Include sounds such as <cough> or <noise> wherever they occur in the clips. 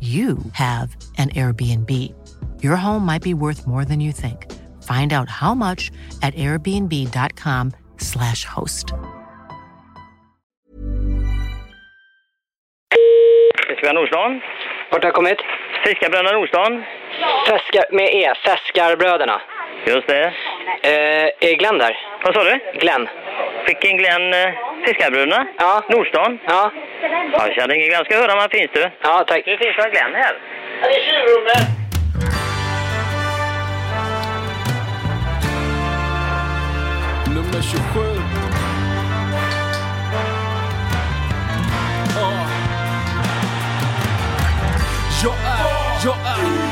you have an Airbnb. Your home might be worth more than you think. Find out how much at airbnb.com/slash host. Fiskar Nordstan. Vart har jag kommit? Fiskarbröderna Nordstan. Fäskar, med E, Fäskarbröderna. Just det. Eh, är Glenn där? Vad sa du? Glenn? Vilken Glenn? Eh, Fiskarbröderna? Ja. Nordstan? Ja. Känner ingen Glenn. Ska höra om han finns du. Ja, tack. Det finns en Glenn här. Det är tjuvrummet! Nummer 27. Ja. Jag är, jag är,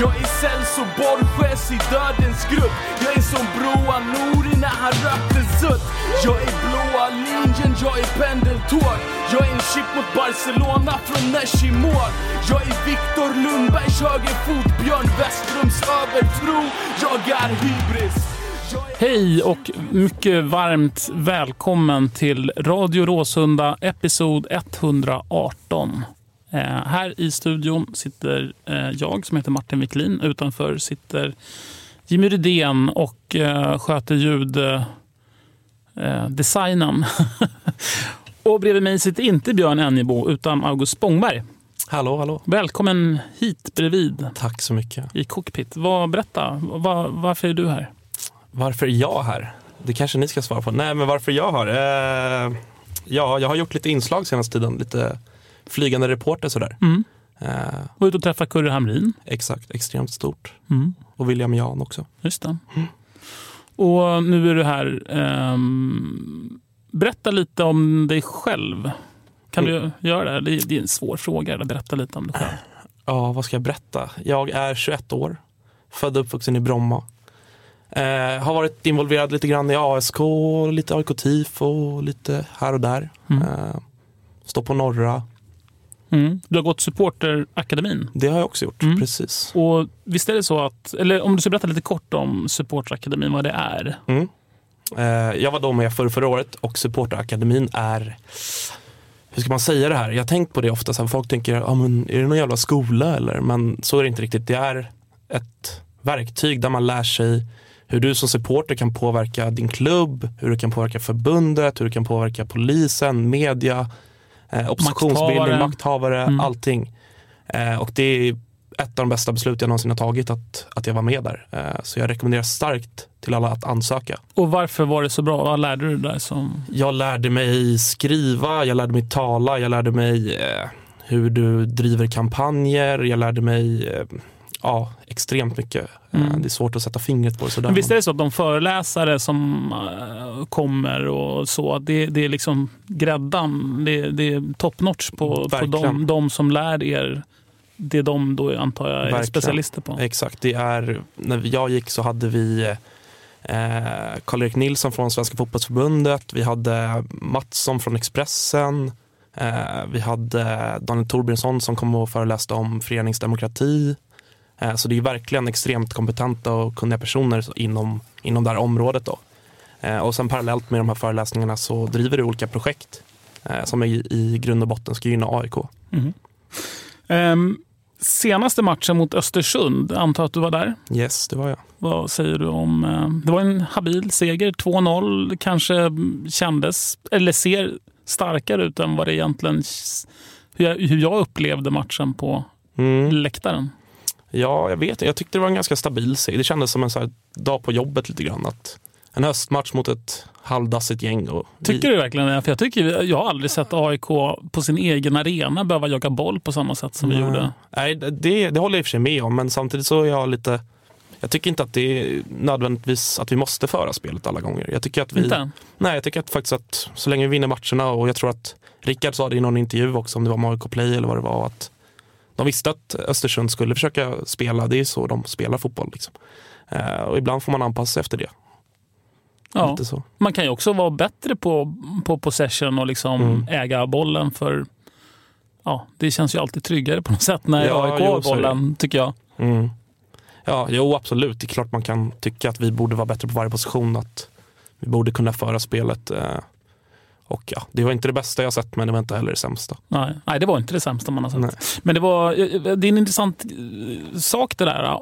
jag är Celso Borges i Dödens grupp. Jag är som Broa Nouri när han rökte sutt. Jag är blåa linjen, jag är pendeltåg. Jag är en chip mot Barcelona från Nesh mål Jag är Viktor Lundbergs högerfot Björn Westrums övertro. Jag är hybris. Hej och mycket varmt välkommen till Radio Råsunda, episod 118. Eh, här i studion sitter eh, jag som heter Martin Wiklin. Utanför sitter Jimmy Rydén och eh, sköter ljuddesignen. Eh, designen. <laughs> och bredvid mig sitter inte Björn Ennebo utan August Spångberg. Hallå, hallå. Välkommen hit bredvid Tack så mycket. i Cockpit. Vad, berätta, vad, varför är du här? Varför är jag här? Det kanske ni ska svara på. Nej, men varför jag har? Eh, ja, jag har gjort lite inslag senaste tiden. Lite flygande reporter sådär. Mm. Eh, Var ute och träffade Kurre Hamrin. exakt, extremt stort. Mm. Och William Jan också. Just det. Och nu är du här. Ehm, berätta lite om dig själv. Kan du göra det? Det är, en svår fråga. Berätta lite om dig själv. Ja, vad ska jag berätta? Jag är 21 år. Född och uppvuxen i Bromma. Eh, har varit involverad lite grann i ASK, lite AIK TIFO, lite här och där. Mm. Eh, står på norra. Mm. Du har gått supporterakademin. Det har jag också gjort, Mm. precis. Och visst är det så att, eller om du ska berätta lite kort om supporterakademin, vad det är. Mm. Eh, jag var med för förra året och supporterakademin är hur ska man säga det här? Jag har tänkt på det ofta, så här, folk tänker, ah, men är det någon jävla skola eller? Men så är det inte riktigt. Det är ett verktyg där man lär sig hur du som supporter kan påverka din klubb, hur du kan påverka förbundet, hur du kan påverka polisen, media, eh, oppositionsbildning, Makthavare. makthavare, Mm. allting. Eh, och det är ett av de bästa beslut jag någonsin har tagit att, att jag var med där. Eh, så jag rekommenderar starkt till alla att ansöka. Och varför var det så bra? Vad lärde du dig? Som... Jag lärde mig skriva, jag lärde mig tala, jag lärde mig eh, hur du driver kampanjer, jag lärde mig eh, ja, extremt mycket. Eh, Mm. det är svårt att sätta fingret på det sådär. Men visst är det så att de föreläsare som eh, kommer och så, det, det är liksom gräddan. Det, det är top notch på, på de, de som lär er det de då antar jag är Verkligen. specialister på. Exakt, det är, när jag gick så hade vi eh, Karl-Erik Nilsson från Svenska fotbollsförbundet, vi hade Mattsson från Expressen, eh, vi hade Daniel Torbjörnsson som kom och föreläste om föreningsdemokrati. Eh, så det är verkligen extremt kompetenta och kunniga personer inom, inom det här området. Då. Eh, och sen parallellt med de här föreläsningarna så driver du olika projekt eh, som i, i grund och botten ska gynna AIK. Ehm, senaste matchen mot Östersund, antar att du var där. Yes, det var jag. Vad säger du om... Det var en habil seger, 2-0. Kanske kändes, eller ser starkare ut än vad det egentligen... Hur jag, hur jag upplevde matchen på Mm. läktaren. Ja, jag vet inte. Jag tyckte det var en ganska stabil seger. Det kändes som en så dag på jobbet lite grann. Att en höstmatch mot ett halvdassigt gäng. Och vi- Tycker du verkligen det? För jag, tycker, jag har aldrig sett AIK på sin egen arena behöva jaga boll på samma sätt som vi Nej. gjorde. Nej, det, det håller jag i och för sig med om, men samtidigt så är jag lite... Jag tycker inte att det är nödvändigtvis att vi måste föra spelet alla gånger. Jag tycker att vi... Inte? Nej, jag tycker att faktiskt att så länge vi vinner matcherna och jag tror att Rickard sa det i någon intervju också, om det var med AIK Play eller vad det var, att de visste att Östersund skulle försöka spela. Det är så de spelar fotboll. Liksom. Eh, och ibland får man anpassa sig efter det. Ja. Man kan ju också vara bättre på, på possession och liksom Mm. äga bollen. för ja, Det känns ju alltid tryggare på något sätt när Ja, AIK har bollen, tycker jag. Mm. Ja, jo absolut. Det är klart man kan tycka att vi borde vara bättre på varje position. Att vi borde kunna föra spelet. Eh, och ja, det var inte det bästa jag sett, men det var inte heller det sämsta. Nej, nej, det var inte det sämsta man har sett. Nej. Men det, var, det är en intressant eh, sak det där.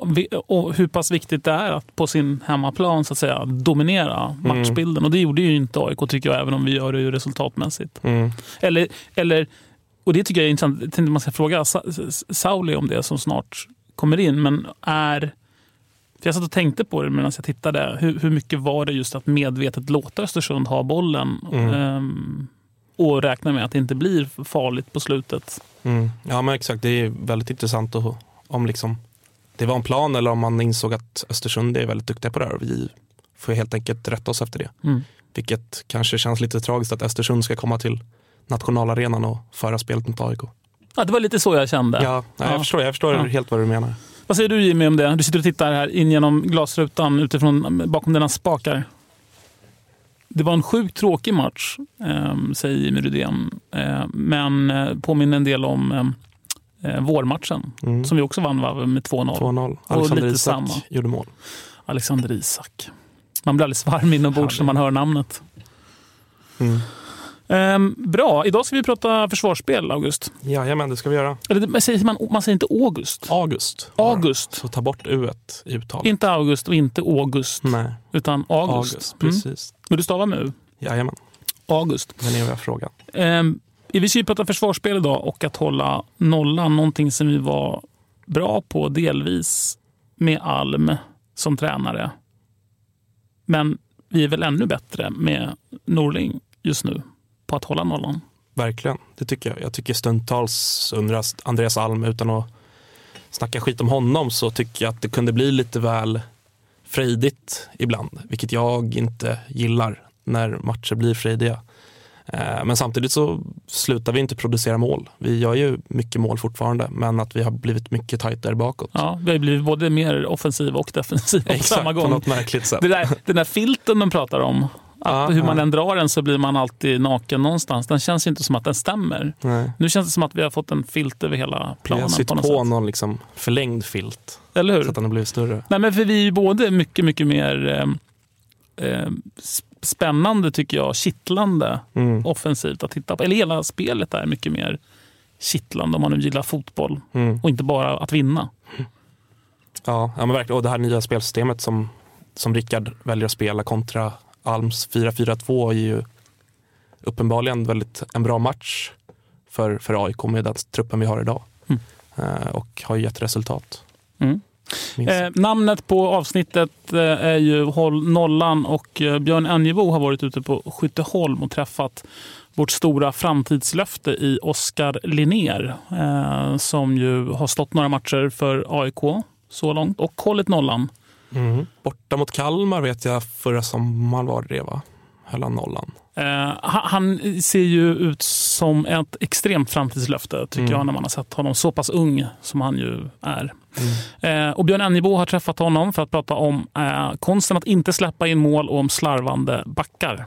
Och hur pass viktigt det är att på sin hemmaplan så att säga dominera matchbilden. Och det gjorde ju inte AIK tycker jag, även om vi gör det resultatmässigt. Mm. Eller, eller, och det tycker jag är intressant. Jag tänkte man ska fråga Sa- Sauli om det som snart kommer in. Men är... För jag satt och tänkte på det medan jag tittade. Hur, hur mycket var det just att medvetet låta Östersund ha bollen Mm. ehm, och räkna med att det inte blir farligt på slutet? Mm. Ja men exakt, det är väldigt intressant att, om liksom, det var en plan eller om man insåg att Östersund är väldigt duktiga på det här och vi får helt enkelt rätta oss efter det. Mm. Vilket kanske känns lite tragiskt att Östersund ska komma till nationalarenan och föra spelet mot AIK. Ja, det var lite så jag kände. Ja, nej, Ja. jag förstår, jag förstår Ja. helt vad du menar. Vad säger du Jimmy om det? Du sitter och tittar här in genom glasrutan utifrån bakom dina spakar. Det var en sjukt tråkig match, eh, säger Jimmy Rydén. Eh, men eh, påminner en del om eh, vårmatchen Mm. som vi också vann va, med 2-0. 2-0. Alexander Isak samma. gjorde mål. Alexander Isak. Man blir alldeles varm inombords när man hör namnet. Mm. Eh, bra, idag ska vi prata försvarsspel, August. Jajamän, det ska vi göra. Eller, det- säger man, man säger inte August. August. August. Så ta bort u i uttal. Inte August och inte August, Nej, utan August. August. Mm. Precis. Men du stavar med U? Jajamän, August. den är jag frågan. Ehm, vi ska ju prata försvarsspel idag och att hålla nollan. Någonting som vi var bra på delvis med Alm som tränare. Men vi är väl ännu bättre med Norling just nu på att hålla nollan. Verkligen, det tycker jag. Jag tycker stundtals under Andreas Alm, utan att snacka skit om honom, så tycker jag att det kunde bli lite väl frejdigt ibland. Vilket jag inte gillar när matcher blir frejdiga. Eh, Men samtidigt så slutar vi inte producera mål. Vi gör ju mycket mål fortfarande, men att vi har blivit mycket tajtare bakåt. Ja, vi har blivit både mer offensiva och defensiva på Exakt, samma på gång. något märkligt sätt. Det där, den där filten de pratar om, att hur man än drar den så blir man alltid naken någonstans. Den känns inte som att den stämmer. Nej. Nu känns det som att vi har fått en filt över hela Vi planen. har sytt på på, någon liksom förlängd filt Eller hur? så att den har blivit större. Nej, men för vi är ju både mycket, mycket mer eh, eh, spännande, tycker jag, kittlande Mm. offensivt att titta på. Eller hela spelet är mycket mer kittlande om man nu gillar fotboll Mm. och inte bara att vinna. Ja, ja men verkligen. Och det här nya spelsystemet som, som Rickard väljer att spela kontra Alms 4-4-2 är ju uppenbarligen väldigt en bra match för, för AIK med den truppen vi har idag. Mm. Eh, och har gett resultat. Mm. Eh, namnet på avsnittet eh, är ju Håll Nollan och eh, Björn Angevo har varit ute på Skytteholm och träffat vårt stora framtidslöfte i Oskar Linnér eh, som ju har stått några matcher för AIK så långt och hållit nollan. Mm. Borta mot Kalmar vet jag förra sommaren var det va? Höll han nollan. Eh, han, ser ju ut som ett extremt framtidslöfte tycker Mm. jag när man har sett honom så pass ung som han ju är. Eh, och Björn Ennebo har träffat honom för att prata om eh, konsten att inte släppa in mål och om slarvande backar.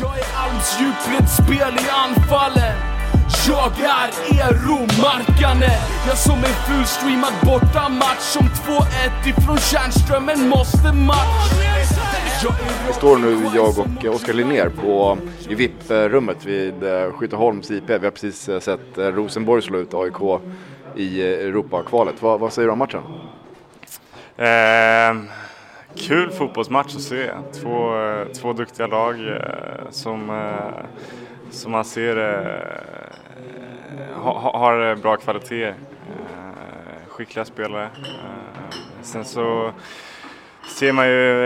Jag är Alms djupledsspel i anfallen Jag är Eero Jag som en fullstreamad bortamatch Som 2-1 ifrån Tjärnströmen måste match är Vi står nu, jag och Oskar Linnér på, i VIP-rummet vid eh, Skytteholms IP. Vi har precis eh, sett eh, Rosenborg slå ut AIK i Europakvalet. Vad, vad säger du om matchen? Eh, kul fotbollsmatch att se. Två, eh, två duktiga lag eh, som, eh, som man ser ha, har bra kvalitet. Skickliga spelare. Sen så ser man ju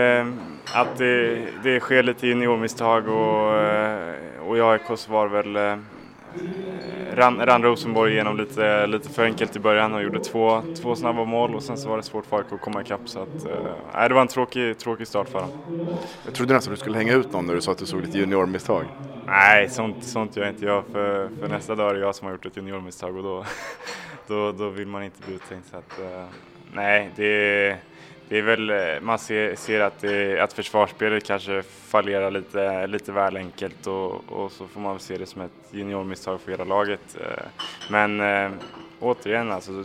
att det, det sker lite juniormisstag och, och i AIK så var det väl rann, rann Rosenborg igenom lite, lite för enkelt i början och gjorde två, två snabba mål och sen så var det svårt för AIK att komma ikapp så att, eh, det var en tråkig, tråkig start för dem. Jag trodde nästan du skulle hänga ut någon när du sa att du såg lite juniormisstag. Nej, sånt, sånt gör inte jag för, för nästa dag är det jag som har gjort ett juniormisstag och då, <laughs> då, då vill man inte bli uttänkt. Så att, eh, nej, det, det är väl, eh, man ser, ser att, det, att försvarsspelet kanske fallerar lite, lite väl enkelt och, och så får man väl se det som ett juniormisstag för hela laget. Eh, men eh, återigen, alltså,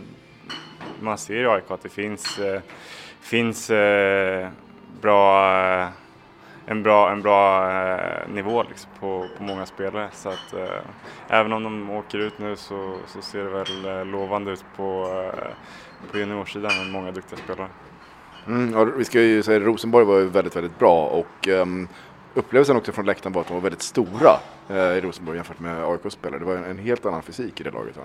man ser i AIK att det finns, finns bra en bra, en bra nivå liksom, på, på många spelare. Så att, även om de åker ut nu så, så ser det väl lovande ut på, på juniorsidan med många duktiga spelare. Mm, ja, vi ska ju säga att Rosenborg var ju väldigt, väldigt bra och um, upplevelsen också från läktaren var att de var väldigt stora uh, i Rosenborg jämfört med AIKs spelare. Det var en, en helt annan fysik i det laget va?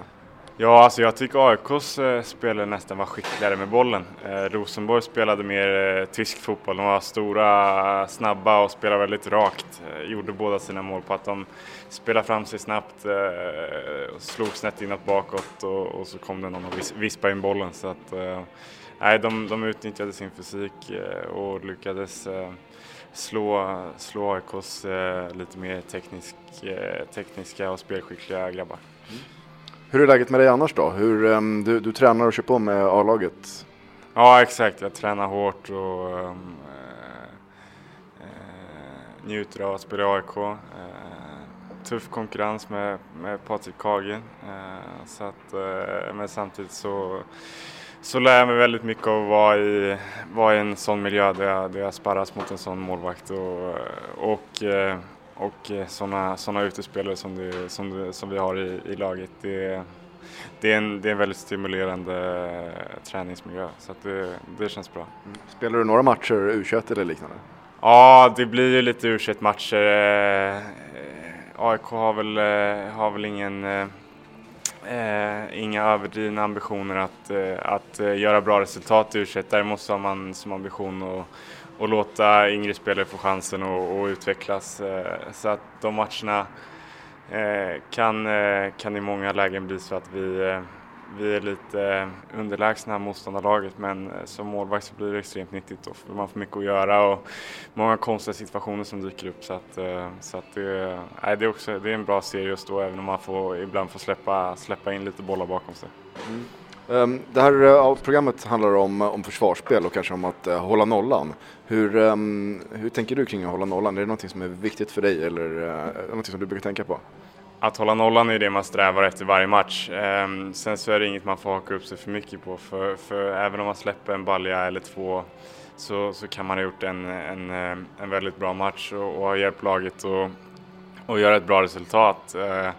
Ja, alltså jag tycker AIKs eh, spelare nästan var skickligare med bollen. Eh, Rosenborg spelade mer eh, tysk fotboll. De var stora, snabba och spelade väldigt rakt. Eh, gjorde båda sina mål på att de spelade fram sig snabbt, eh, slog snett inåt bakåt och, och så kom det någon och vis, vispade in bollen. Så att, eh, nej, de, de utnyttjade sin fysik eh, och lyckades eh, slå, slå AIKs eh, lite mer teknisk, tekniska och spelskickliga grabbar. Hur är läget med dig annars då? Hur, ehm, du, du tränar och kör på med A-laget. Ja, exakt. Jag tränar hårt och eh, eh, njuter av att spela i AIK. Eh, tuff konkurrens med, med Patrik Kagen. Så att, men samtidigt så, så lär jag mig väldigt mycket av att vara i, vara i en sån miljö där jag, där jag sparras mot en sån målvakt och, och, eh, och sådana såna utespelare som, det, som, det, som vi har i, i laget. Det, det är, en, det är en väldigt stimulerande eh, träningsmiljö så det, det känns bra. Spelar du några matcher U21 eller liknande? Ja, det blir ju lite u matcher. Eh, AIK har väl, eh, har väl ingen, eh, inga överdrivna ambitioner att, eh, att eh, göra bra resultat i u Däremot så har man som ambition att, att låta yngre spelare få chansen och, och utvecklas. Eh, så att de matcherna eh, kan, eh, kan i många lägen bli så att vi, eh, vi är lite eh, underlägsna motståndarlaget men eh, som målvakt så blir det extremt nyttigt och man får mycket att göra och många konstiga situationer som dyker upp så att, eh, så att det, nej, det, är också, det är en bra serie att stå även om man får, ibland får släppa, släppa in lite bollar bakom sig. Mm. Um, det här uh, programmet handlar om, om försvarsspel och kanske om att uh, hålla nollan. Hur, um, hur tänker du kring att hålla nollan? Är det något som är viktigt för dig eller uh, något som du brukar tänka på? Att hålla nollan är det man strävar efter varje match. Ehm, sen så är det inget man får haka upp sig för mycket på för, för även om man släpper en balja eller två så, så kan man ha gjort en, en, eh, en väldigt bra match och, och ha hjälpt laget och, och göra ett bra resultat. Eh,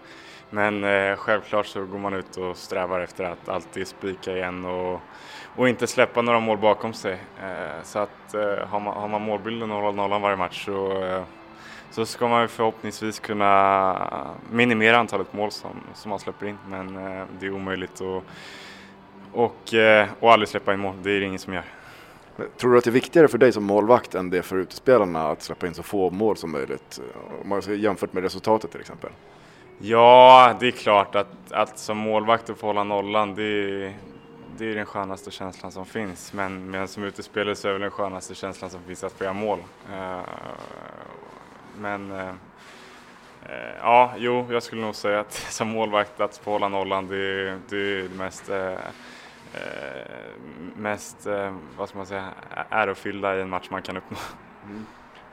men eh, självklart så går man ut och strävar efter att alltid spika igen och, och inte släppa några mål bakom sig. Eh, så att eh, har, man, har man målbilden och håller nollan varje match så, eh, så ska man förhoppningsvis kunna minimera antalet mål som, som man släpper in. Men eh, det är omöjligt att och, eh, och aldrig släppa in mål. Det är det ingen som gör. Tror du att det är viktigare för dig som målvakt än det för utespelarna att släppa in så få mål som möjligt? Om man jämfört med resultatet till exempel? Ja, det är klart att, att som målvakt att få hålla nollan, det är, det är den skönaste känslan som finns. Men, men som utespelare så är väl den skönaste känslan som finns att få göra mål. Uh, men uh, ja, jo, jag skulle nog säga att <laughs> som målvakt att få hålla nollan, det, det är det mest, uh, mest vad ska man säga, ärofyllda i en match man kan uppnå. Mm.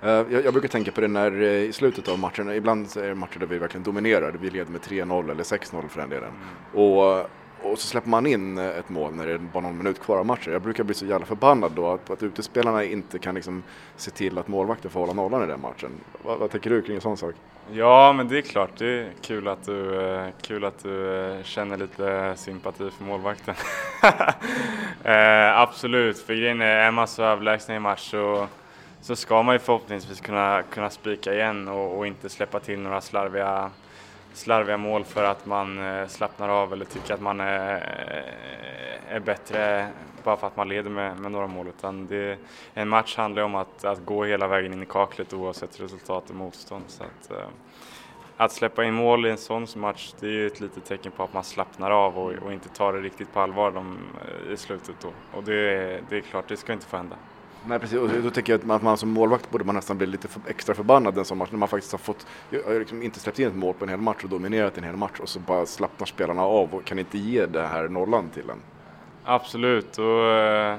Eh, jag, jag, brukar tänka på det när eh, i slutet av matchen, ibland är det matcher där vi verkligen dominerar, vi leder med 3-0 eller 6-0 för den delen. Mm. Och, och så släpper man in eh, ett mål när det är bara någon minut kvar av matchen. Jag brukar bli så jävla förbannad då att, att utespelarna inte kan liksom se till att målvakten får hålla nollan i den matchen. Vad, vad tänker du kring en sån sak? Ja, men det är klart, det är kul att du, eh, kul att du eh, känner lite sympati för målvakten. <laughs> eh, absolut, för grejen är, är man så överlägsen i match så så ska man ju förhoppningsvis kunna, kunna spika igen och, och, inte släppa till några slarviga, slarviga mål för att man eh, slappnar av eller tycker att man är, eh, är bättre bara för att man leder med, med några mål. Utan det, en match handlar om att, att gå hela vägen in i kaklet oavsett resultat och motstånd. Så att, eh, att släppa in mål i en sån match det är ju ett litet tecken på att man slappnar av och, och inte tar det riktigt på allvar de, i slutet då. Och det, det är klart, det ska inte få hända. Nej precis, och då tycker jag att man, man som målvakt borde man nästan bli lite extra förbannad en sån match när man faktiskt har fått, liksom inte släppt in ett mål på en hel match och dominerat en hel match och så bara slappnar spelarna av och kan inte ge det här nollan till en. Absolut, och eh,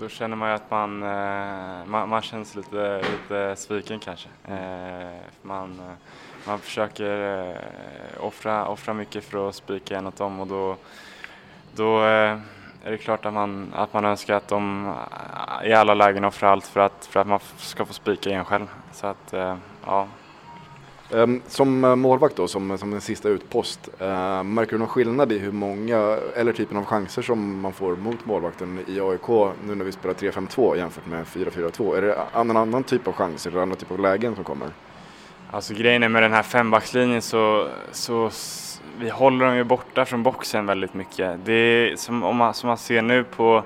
då känner man ju att man, eh, man, man känns lite, lite sviken kanske. Eh, man, man försöker offra, offra mycket för att spika en åt dem och då, då är det klart att man, att man önskar att de i alla lägen offrar allt för att, för att man ska få spika igen själv. Så att, eh, ja. Ehm, som eh, målvakt då, som, som en sista utpost, äh, märker du någon skillnad i hur många, eller typen av chanser som man får mot målvakten i AIK nu när vi spelar 3-5-2 jämfört med 4-4-2? Är det en annan typ av chanser eller annan typ av lägen som kommer? Alltså grejen är med den här fembackslinjen så, så vi håller dem ju borta från boxen väldigt mycket. Det är som, om man, som man ser nu på,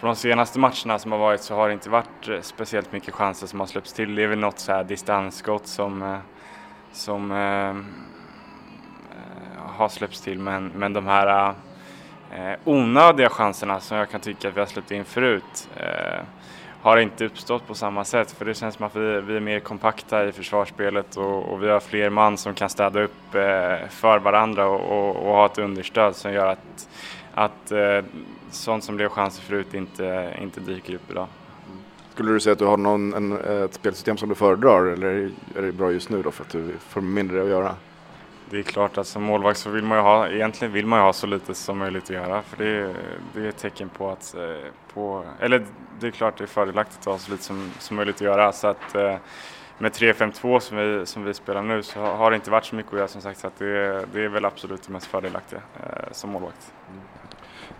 på de senaste matcherna som har varit så har det inte varit eh, speciellt mycket chanser som har släppts till. Det är väl något så här distansskott som, eh, som eh, eh, har släppts till men, men de här eh, onödiga chanserna som jag kan tycka att vi har släppt in förut eh, har inte uppstått på samma sätt för det känns som att vi, vi är mer kompakta i försvarsspelet och, och, vi har fler man som kan städa upp eh, för varandra och, och, och, ha ett understöd som gör att, att eh, sånt som blev chanser förut inte, inte dyker upp idag. Skulle du säga att du har någon, en, ett spelsystem som du föredrar eller är det bra just nu då för att du får mindre att göra? Det är klart att som målvakt så vill man ju ha, egentligen vill man ju ha så lite som möjligt att göra för det, det är ett tecken på att, eh, på, eller det är klart det är fördelaktigt att ha så lite som, som möjligt att göra så att eh, med 3-5-2 som vi, som vi spelar nu så har det inte varit så mycket att göra som sagt så att det, det är väl absolut det mest fördelaktiga eh, som målvakt.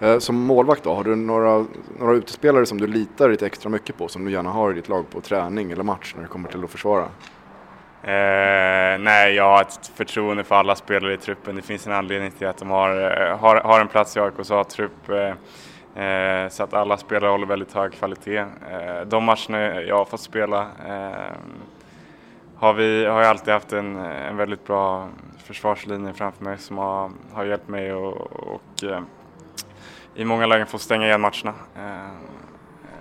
Mm. Som målvakt då, har du några, några utespelare som du litar lite extra mycket på som du gärna har i ditt lag på träning eller match när det kommer till att försvara? Eh, nej, jag har ett förtroende för alla spelare i truppen. Det finns en anledning till att de har, eh, har, har en plats i AIKs A-trupp. Eh, eh, så att alla spelare håller väldigt hög kvalitet. Eh, de matcherna jag har fått spela eh, har, vi, har jag alltid haft en, en väldigt bra försvarslinje framför mig som har, har hjälpt mig och, och i många lägen får stänga igen matcherna.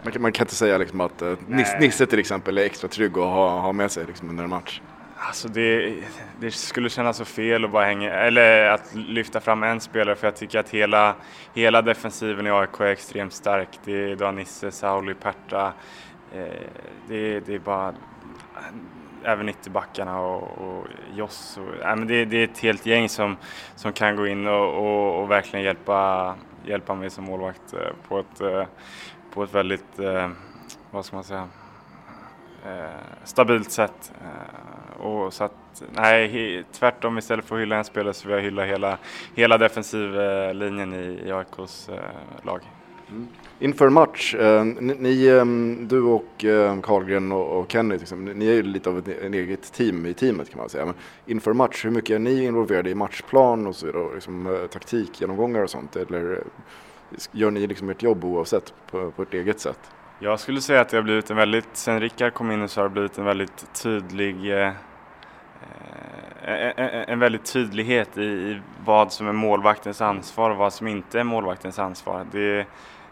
Man kan, man kan inte säga liksom att eh, Nisse till exempel är extra trygg att ha, ha med sig liksom under en match. Alltså det, det skulle kännas så fel att bara hänga, eller att lyfta fram en spelare för jag tycker att hela, hela defensiven i AIK är extremt stark. Det är då Nisse, Sauli, Perta. Eh, det, det är bara även ytterbackarna och, och Joss. Och, nej, men det, det är ett helt gäng som, som kan gå in och, och, och verkligen hjälpa, hjälpa mig som målvakt eh, på ett, eh, på ett väldigt, eh, vad ska man säga, stabilt sätt. Och så att, nej, tvärtom istället för att hylla en spelare så vill jag hylla hela, hela defensivlinjen i, i AIKs eh, lag. Mm. Inför match, eh, ni, ni, eh, du och eh, Karlgren och, och Kenny, liksom, ni är ju lite av ett, en eget team i teamet kan man säga. Men inför match, hur mycket är ni involverade i matchplan och så vidare, och liksom, eh, taktikgenomgångar och sånt? Eller eh, gör ni liksom ert jobb oavsett på, på ert eget sätt? Jag skulle säga att det har blivit en väldigt, sen Rickard kom in så har det blivit en väldigt tydlig eh, eh, eh, eh, en, väldigt tydlighet i, i vad som är målvaktens ansvar och vad som inte är målvaktens ansvar. Det,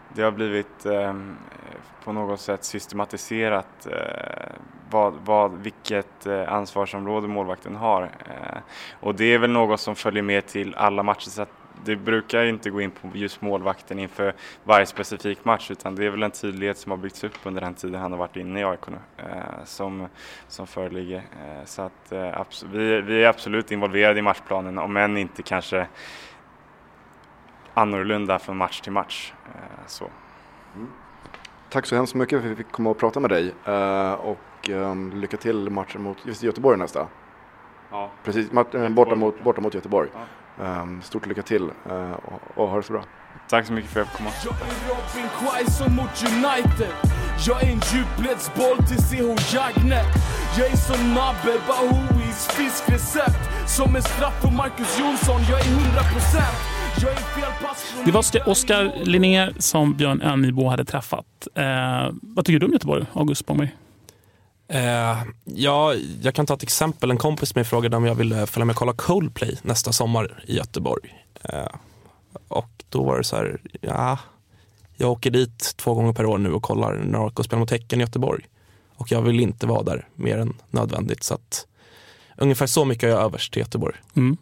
det har blivit eh, på något sätt systematiserat eh, vad, vad, vilket eh, ansvarsområde målvakten har. Och det är väl något som följer med till alla matcher så att det brukar inte gå in på just målvakten inför varje specifik match utan det är väl en tydlighet som har byggts upp under den tiden han har varit inne i AIK nu eh, som, som föreligger. Eh, så att eh, vi, vi är absolut involverade i matchplanen om än inte kanske annorlunda från match till match. Eh, så. Tack så hemskt mycket för att vi fick komma och prata med dig eh, och ehm, lycka till matchen mot just Göteborg nästa. Ja. Precis, borta, mot, borta mot Göteborg. Ehm, stort lycka till eh, och, och ha det så bra. Tack så mycket för att jag fick komma. Jag är Robin Quaison mot United Jag är en djupledsboll till CH Jagner Jag är som Nabbe Bahois fiskrecept Som en straff för Marcus Jonsson Jag är 100% Jag är Det var Oskar- Linnér som Björn Önnibo hade träffat. Eh, vad tycker du om Göteborg, August Spångberg? Eh, ja, jag kan ta ett exempel. En kompis med frågade om jag ville följa med och kolla Coldplay nästa sommar i Göteborg. Eh, och då var det så här, ja, jag åker dit två gånger per år nu och kollar när AIK spelar mot Häcken i Göteborg. Och jag vill inte vara där mer än nödvändigt. Så att ungefär så mycket har jag övers till Göteborg. Mm.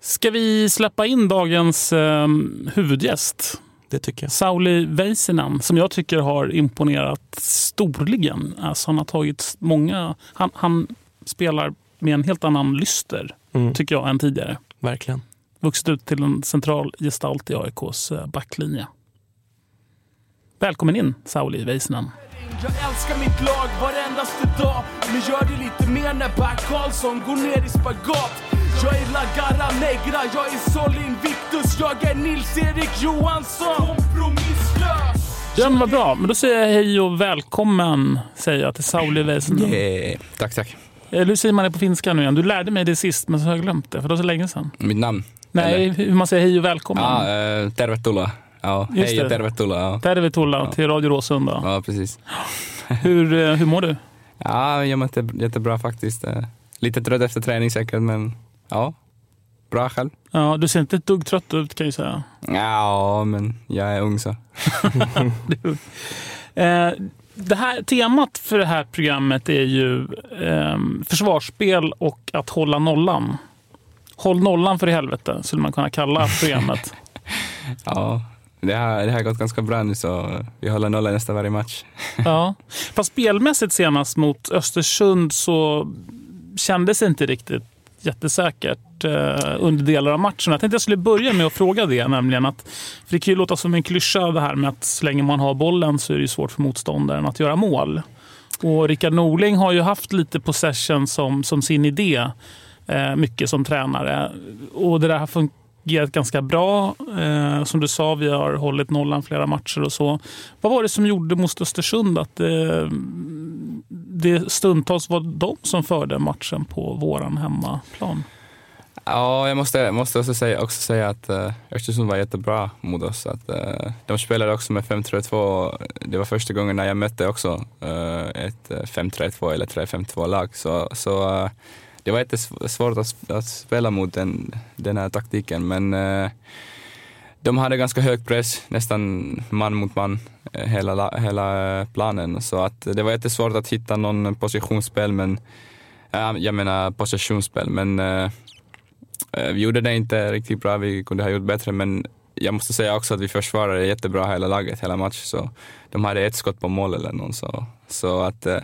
Ska vi släppa in dagens eh, huvudgäst? Det tycker jag. Sauli Väisänen, som jag tycker har imponerat storligen. Alltså han har tagit många... Han, han spelar med en helt annan lyster, Mm, tycker jag, än tidigare. verkligen. Vuxit ut till en central gestalt i AIKs eh, backlinje. Välkommen in, Sauli Väisänen. Jag älskar mitt lag varendaste dag Men gör det lite mer när Bert Karlsson går ner i spagat Jag är La Garra Negra, jag är Sol Invictus Jag är Nils-Erik Johansson Kompromisslös Ja, men vad bra. Men då säger jag hej och välkommen säger jag till Sauli Väisänen. Yeah. Tack, tack. Eh, Hur säger man det på finska nu igen? Du lärde mig det sist, men så har jag glömt det. För det var så länge sedan. Mitt namn? Nej, hur man säger hej och välkommen. Ja, eh, tervetuloa. Ja, Just hej och tervetuloa. Ja. Tervetuloa Ja. till Radio Råsunda. ja, precis. <laughs> Hur, eh, hur mår du? Ja, jag mår jättebra faktiskt. Eh, Lite trött efter träning säkert, men ja, bra själv. Ja, du ser inte ett dugg trött ut kan jag säga. Ja, men jag är ung så. <laughs> Eh, det här, temat för det här programmet är ju eh, försvarsspel och att hålla nollan. Håll nollan för i helvete, skulle man kunna kalla programmet. <laughs> Ja, det har, det har gått ganska bra nu så vi håller nolla nästan varje match. <laughs> ja. Fast spelmässigt senast mot Östersund så kändes det inte riktigt jättesäkert eh, under delar av matchen. Jag tänkte jag skulle börja med att fråga det, nämligen att för det kan ju låta som en klyscha det här med att så länge man har bollen så är det svårt för motståndaren att göra mål. Och Rickard Norling har ju haft lite possession som, som sin idé, eh, mycket som tränare. Och det där har fungerat ganska bra. Eh, som du sa, vi har hållit nollan flera matcher och så. Vad var det som gjorde mot Östersund att eh, det stundtals var de som förde matchen på våran hemmaplan? Ja, jag måste, måste också, säga, också säga att uh, Östersund var jättebra mot oss. Att, uh, de spelade också med 5-3-2. Det var första gången när jag mötte också uh, ett 5-3-2 eller 3-5-2-lag. Så, så uh, det var jättesvårt att, att spela mot den, den här taktiken. Men uh, de hade ganska hög press, nästan man mot man eh, hela, hela eh, planen. Så att det var jättesvårt att hitta någon positionsspel, men jag menar positionsspel, men eh, eh, vi gjorde det inte riktigt bra, vi kunde ha gjort bättre, men jag måste säga också att vi försvarade jättebra hela laget, hela matchen, så de hade ett skott på mål eller någon, så, så att eh,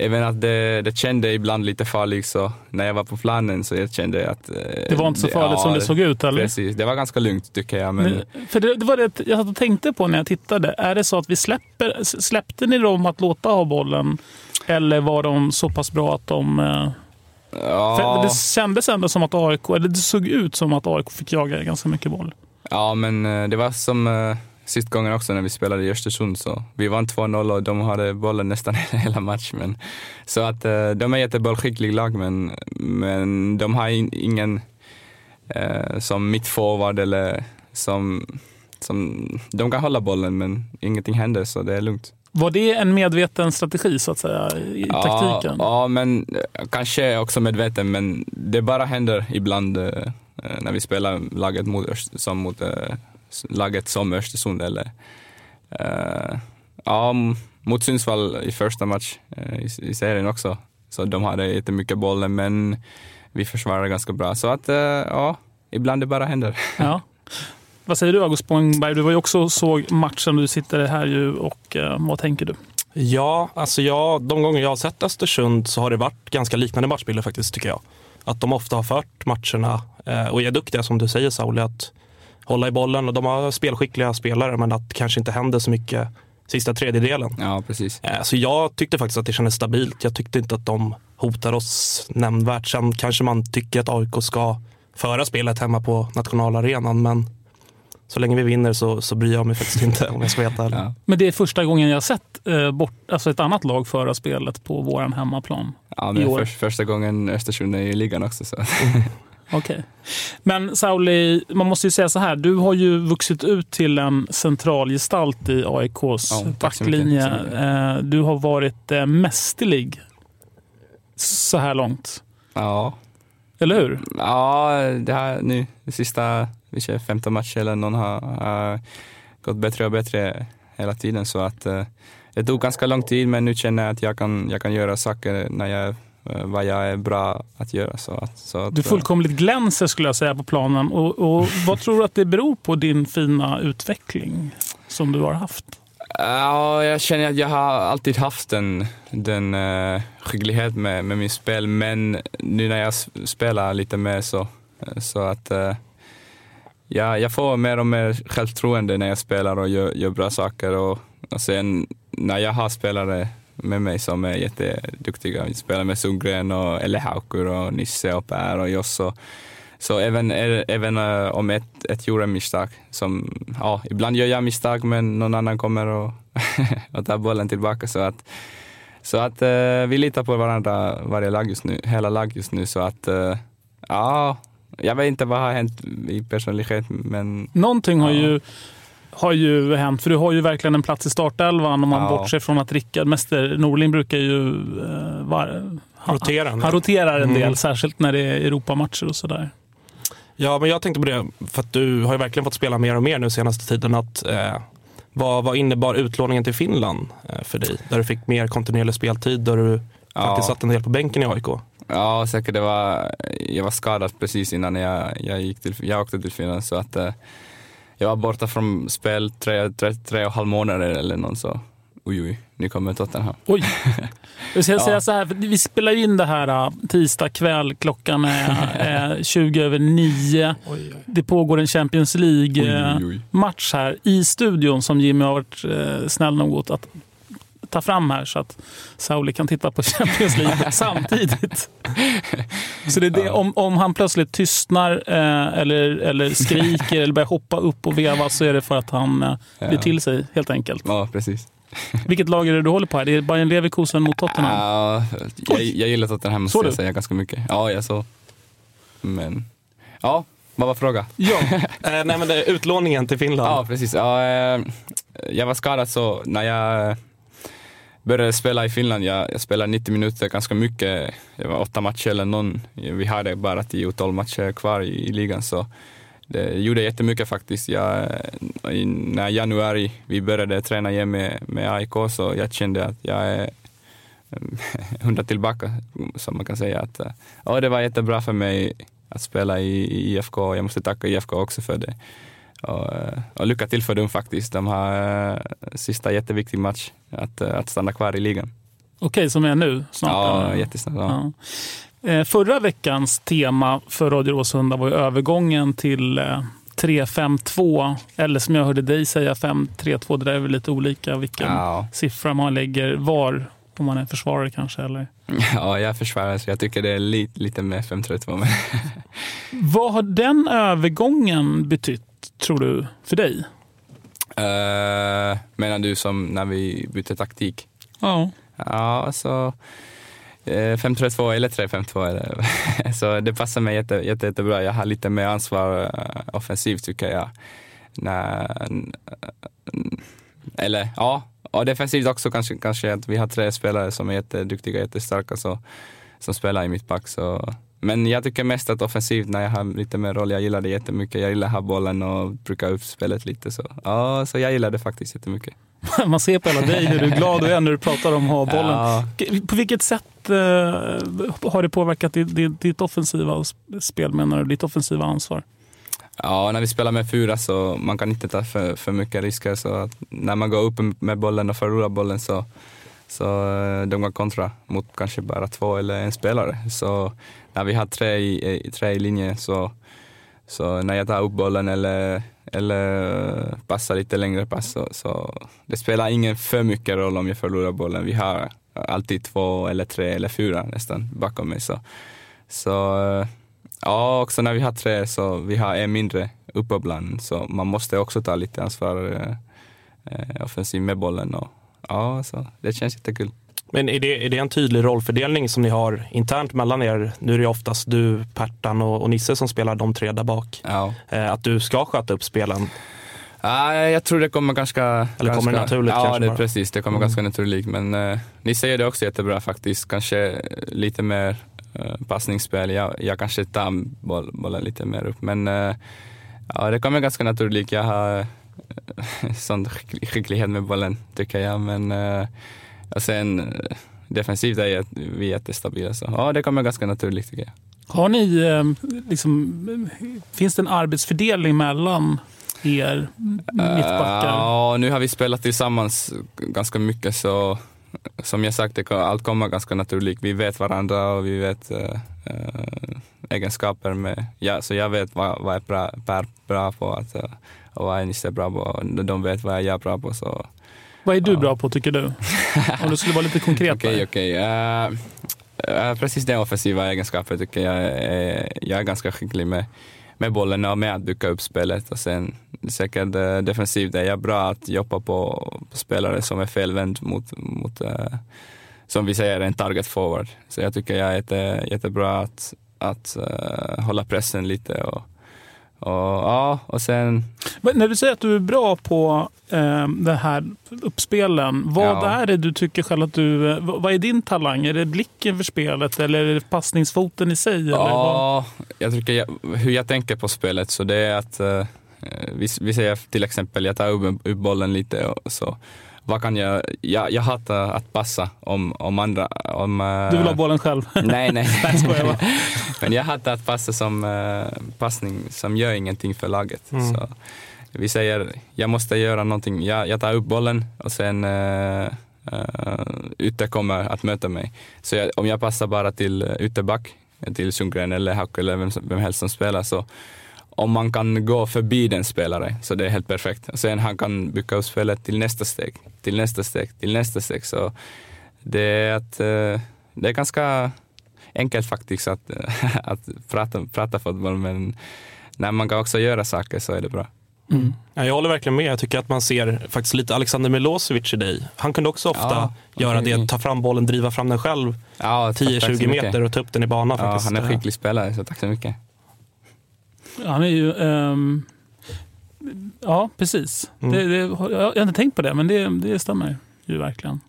Även att det, det kände ibland lite farligt, så när jag var på planen så jag kände att... eh, Det var inte så farligt som det såg ut, eller? Precis, det var ganska lugnt tycker jag. Men, för det, det var det jag tänkte på när jag tittade. Är det så att vi släpper, släppte ni dem att låta ha bollen? Eller var de så pass bra att de... eh, ja, det kändes ändå som att AIK, eller det såg ut som att AIK fick jaga ganska mycket boll. ja, men eh, det var som sist gången också när vi spelade i Östersund. Så vi vann 2-0 och de hade bollen nästan <laughs> hela matchen. Men, så att eh, de är jättebollskicklig lag, men, men de har in, ingen eh, som mittforward eller som, som... De kan hålla bollen, men ingenting händer, så det är lugnt. Var det en medveten strategi så att säga i taktiken? Ja, ja, men eh, kanske också medveten, men det bara händer ibland eh, eh, när vi spelar laget mot, som mot eh, laget som Östersund eller eh, ja, mot Sundsvall i första match eh, i, i serien också. Så de hade jättemycket bollen, men vi försvarade ganska bra. Så att eh, ja, ibland det bara händer. <laughs> Ja. Vad säger du August Spångberg? Du var ju också såg matchen. Du sitter här ju och vad tänker du? Ja, alltså jag, de gånger jag har sett Östersund så har det varit ganska liknande matchbilder faktiskt, tycker jag. Att de ofta har fört matcherna och är duktiga, som du säger Sauli, att hålla i bollen. Och de har spelskickliga spelare, men att det kanske inte händer så mycket sista tredjedelen. Ja, precis. Eh, Så jag tyckte faktiskt att det kändes stabilt. Jag tyckte inte att de hotar oss nämnvärt. Sen kanske man tycker att AIK ska föra spelet hemma på nationalarenan, men så länge vi vinner så, så bryr jag mig faktiskt inte om jag ska veta. <laughs> Ja. Men det är första gången jag har sett eh, bort, alltså ett annat lag föra spelet på våran hemmaplan. Ja, I men år. för, första gången Östersund är i ligan också. Så. <laughs> Okej. Men Sauli, man måste ju säga så här. Du har ju vuxit ut till en central gestalt i AIKs Ja, backlinje. Eh, Du har varit eh, mästerlig så här långt. Ja, Eller hur? Ja, det här nu, de sista vi kör 15 matcher eller någon har, har gått bättre och bättre hela tiden. Så att eh, det tog ganska lång tid men nu känner jag att jag kan, jag kan göra saker när jag, vad jag är bra att göra. Så att, så att, Du eh, fullkomligt glänser skulle jag säga på planen. Och, och vad tror du att det beror på din fina utveckling som du har haft? Ja, jag känner att jag har alltid haft den, den uh, skicklighet med, med min spel, men nu när jag spelar lite mer så, eh, så att uh, jag, jag får mer och mer självförtroende när jag spelar och gör, gör bra saker. Och, och sen när jag har spelare med mig som är jätteduktiga, vi spelar med Sundgren och Elle Haukur och Nisse och Per och Josso. Så även, även eh, om ett, ett gjorde misstag, som, ja, ibland gör jag misstag men någon annan kommer och, <laughs> och tar bollen tillbaka. Så att, så att eh, vi litar på varandra, varje lag just nu, hela lag just nu. Så att, eh, ja, jag vet inte vad har hänt i personlighet, men Någonting har, Ja. ju, har ju hänt, för du har ju verkligen en plats i startelvan om man Ja. bortser från att Rickard Mäster Norling brukar ju eh, var, han, Rotera en han del. roterar en del, Mm. särskilt när det är Europamatcher och sådär. Ja, men jag tänkte på det, för att du har ju verkligen fått spela mer och mer nu senaste tiden. Att, eh, vad, vad innebar utlåningen till Finland eh, för dig? Där du fick mer kontinuerlig speltid, där du Ja. faktiskt satt en del på bänken i AIK. Ja, säkert. Det var, jag var skadad precis innan jag, jag, gick till, jag åkte till Finland. Så att, eh, jag var borta från spel tre, tre, tre och en halv månader eller någon så. Oj, oj, nu kommer Tottenham. Oj! <laughs> Jag ska Ja. säga så här, för vi spelar in det här uh, tisdag kväll. Klockan är <laughs> uh, 20 över 9. Det pågår en Champions. League-match här i studion som Jimmy har varit snäll nog att ta fram här så att Sauli kan titta på <laughs> Champions League <laughs> samtidigt. <laughs> Så det är det, om, om han plötsligt tystnar eh, eller, eller skriker eller börjar hoppa upp och veva så är det för att han eh, blir till sig helt enkelt. Ja, precis. Vilket lag är det du håller på här? Det är Bayern Leverkusen mot Tottenham? Ja, jag, jag gillar Tottenham måste Såg jag du? säga ganska mycket. Ja, jag så. Men, ja, vad var frågan? Ja. Eh, nej, men det är utlåningen till Finland. Ja, precis. Ja, eh, jag var skadad så när jag började spela i Finland, jag, jag spelade 90 minuter ganska mycket. Det var åtta matcher eller någon. Vi hade bara 10-12 matcher kvar i, i ligan så det gjorde jättemycket faktiskt. Jag, I när januari vi började träna igen med, med AIK så jag kände att jag är <laughs> hundra tillbaka, som man kan säga. Att, eh, ja, det var jättebra för mig att spela i, i IFK. Jag måste tacka IFK också för det. Och, och lycka till för dem faktiskt. De har uh, sista jätteviktig match att, uh, att stanna kvar i ligan. Okej, som är nu? Snart, ja, jättesnart. Ja. Ja. Eh, förra veckans tema för Radio Råsunda var ju övergången till 3-5-2, eller som jag hörde dig säga 5-3-2. Det där är väl lite olika vilken ja. siffra man lägger var, om man är försvarare kanske? Eller? <laughs> Ja, jag är försvarare så jag tycker det är lite, lite mer 5-3-2. <laughs> Vad har den övergången betytt, tror du, för dig? Uh, menar du som när vi bytte taktik? Ja. Ja, alltså 5-3-2 eller 3-5-2. <laughs> så det passar mig jätte, jätte, jättebra. Jag har lite mer ansvar uh, offensivt tycker jag. När, eller ja, och defensivt också kanske, kanske att vi har tre spelare som är jätteduktiga, jättestarka så, som spelar i mittback. Så. Men jag tycker mest att offensivt när jag har lite mer roll, jag gillar det jättemycket. Jag gillar att ha bollen och bruka upp spelet lite. Så, ja, så jag gillar det faktiskt jättemycket. <laughs> Man ser på alla dig hur du är glad du är när du pratar om att ha bollen. Ja. På vilket sätt eh, har det påverkat ditt, ditt offensiva spel, menar du? Ditt offensiva ansvar? Ja, när vi spelar med fyra så man kan inte ta för, för mycket risker. Så när man går upp med bollen och förlorar bollen så, så eh, de går kontra mot kanske bara två eller en spelare. Så när vi har tre i, tre i linjen så, så när jag tar upp bollen eller, eller passar lite längre pass så, så det spelar ingen för mycket roll om jag förlorar bollen. Vi har alltid två eller tre eller fyra nästan bakom mig. Så, så eh, Ja, också när vi har tre så vi har en mindre uppe bland, så man måste också ta lite ansvar eh, eh offensivt med bollen och ja, så det känns jättekul. Men är det, är det en tydlig rollfördelning som ni har internt mellan er? Nu är det oftast du, Pertan och, och Nisse som spelar de tre där bak. Ja. Eh, att du ska sköta upp spelen? Ja, jag tror det kommer ganska... Eller ganska, kommer det naturligt ja, kanske? Ja, precis. Det kommer mm. ganska naturligt. Men eh, Nisse gör det också jättebra faktiskt. Kanske lite mer uh, passningsspel. Jag, jag kanske tar boll, bollen lite mer upp. Men uh, ja, det kommer ganska naturligt. Jag har <laughs> sån skicklighet med bollen tycker jag. Men uh, och sen defensivt är vi jättestabila. Så ja, det kommer ganska naturligt tycker jag. Har ni, liksom, finns det en arbetsfördelning mellan er mittbackar? Ja, nu har vi spelat tillsammans ganska mycket så som jag sagt, det, allt kommer ganska naturligt. Vi vet varandra och vi vet äh, egenskaper med, ja, så jag vet vad, vad är bra, är bra på att, äh, och vad är är bra på. De vet vad jag är bra på. Så, vad är du bra på tycker du? Om du skulle vara lite konkret. Okej, okej. Precis den offensiva egenskapen tycker jag är, jag är ganska skicklig med med bollen och med att bygga upp spelet. Och sen säkert äh, defensivt är jag bra att jobba på, på spelare som är felvänd mot, mot äh, som vi säger, en target forward. Så jag tycker jag är jätte, jättebra att, att äh, hålla pressen lite och, och, ja, och sen... Men när du säger att du är bra på eh, det här uppspelen, vad ja. är det du tycker själv att du... Vad är din talang? Är det blicken för spelet eller är det passningsfoten i sig? Ja, jag tycker jag, hur jag tänker på spelet så det är att eh, vi, vi säger till exempel, jag tar upp, upp bollen lite och så vad kan jag, jag, jag hatar att passa om, om andra, om... Du vill ha bollen själv? Nej, nej. <laughs> nej <laughs> Men jag hatar att passa som uh, passning som gör ingenting för laget. Mm. Så vi säger, jag måste göra någonting, jag, jag tar upp bollen och sen uh, uh, ytter kommer att möta mig. Så jag, om jag passar bara till ytterback, till Sundgren eller Hack eller vem, vem helst som spelar så om man kan gå förbi den spelare så det är helt perfekt. Sen han kan bygga upp spelet till nästa steg, till nästa steg, till nästa steg. Så det är, att, eh, det är ganska enkelt faktiskt att, <laughs> att prata, prata fotboll men när man kan också göra saker så är det bra. Mm. Ja, jag håller verkligen med. Jag tycker att man ser faktiskt lite Alexander Milosevic i dig. Han kunde också ofta ja, göra det, ta fram bollen, driva fram den själv ja, 10-20 meter och ta upp den i banan. Ja, han är en skicklig spelare, så tack så mycket. Han är ju... Um, ja, precis. Mm. Det, det, jag har inte tänkt på det, men det, det stämmer ju verkligen.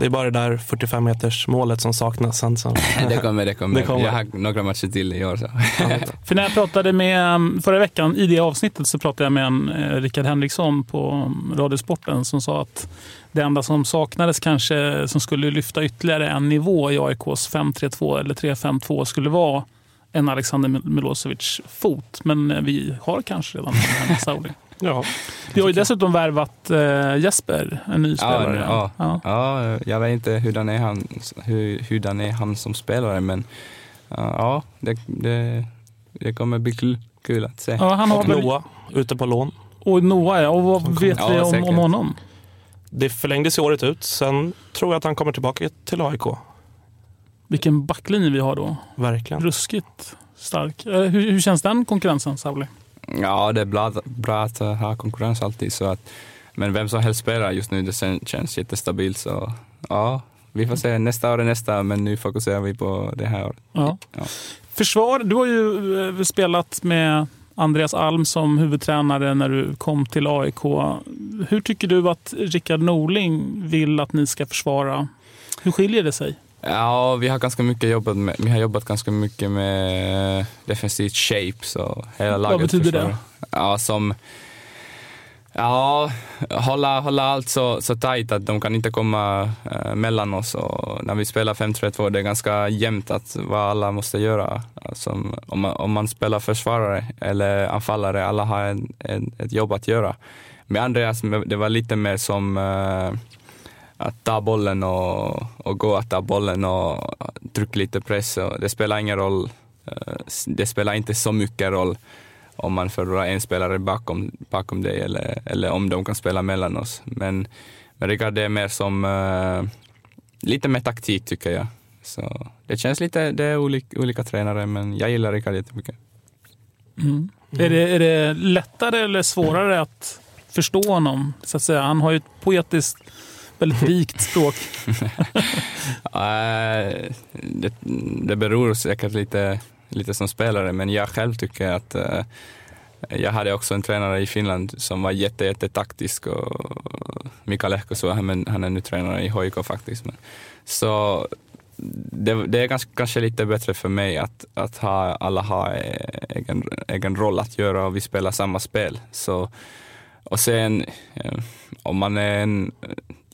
Det är bara det där 45 meters målet som saknas. Sen, så. <laughs> det kommer, det kommer. Det kommer. Jag har några matcher till i år. Så. För när jag pratade med, förra veckan, i det avsnittet, så pratade jag med en eh, Rickard Henriksson på um, Radiosporten som sa att det enda som saknades kanske som skulle lyfta ytterligare en nivå i AIKs 5-3-2 eller 3-5-2 skulle vara en Alexander Milosevic fot. Men eh, vi har kanske redan en Sauli. <laughs> Ja, Vi har ju dessutom värvat eh, Jesper, en ny Ja, spelare. ja, Ja. ja, jag vet inte hurdan är han, hur, hurdan är han som spelare, men ja, ja, det, det, det kommer bli kul, kul att se. Ja, han har och väl, Noah ute på lån. och Noah, ja. Och vad vet vi om, om honom? Det förlängdes i året ut. Sen tror jag att han kommer tillbaka till AIK. Vilken backlinje vi har då. Verkligen. Ruskigt stark. Eh, Hur, hur känns den konkurrensen, Sauli? Ja, det är bra, bra att ha konkurrens alltid. Så att, men vem som helst spelar just nu, det känns jättestabilt. Så ja, vi får se. Nästa år är nästa, men nu fokuserar vi på det här året. Ja. Ja. Försvar, du har ju eh, spelat med Andreas Alm som huvudtränare när du kom till AIK. Hur tycker du att Rickard Norling vill att ni ska försvara? Hur skiljer det sig? Ja, vi har ganska mycket jobbat med, vi har jobbat ganska mycket med defensivt shape, så hela laget betyder försvarar. det? Ja, som Ja, hålla, hålla allt så, så tajt att de kan inte komma eh, mellan oss. Och när vi spelar 5-3-2 det är ganska jämnt att vad alla måste göra. Alltså, om, man, om man spelar försvarare eller anfallare, alla har en, en, ett jobb att göra. Med Andreas, det var lite mer som eh, att ta bollen och, och gå att ta bollen och trycka lite press. Och det spelar ingen roll. Eh, det spelar inte så mycket roll om man förlorar en spelare bakom, bakom dig eller, eller om de kan spela mellan oss. Men, men Rickard är mer som uh, lite mer taktik tycker jag. Så det känns lite, det är olika, olika tränare men jag gillar Rickard jättemycket. Mm. Är, det, är det lättare eller svårare att förstå honom? Så att säga? Han har ju ett poetiskt, väldigt rikt språk. <laughs> Eh, det, det beror säkert lite, lite som spelare, men jag själv tycker att eh, jag hade också en tränare i Finland som var jätte, jätte taktisk och han, är nu tränare i HIK faktiskt. Men, så det, det är ganska, kanske lite bättre för mig att, att ha, alla har e, egen, egen roll att göra och vi spelar samma spel. Så, och sen eh, om man är en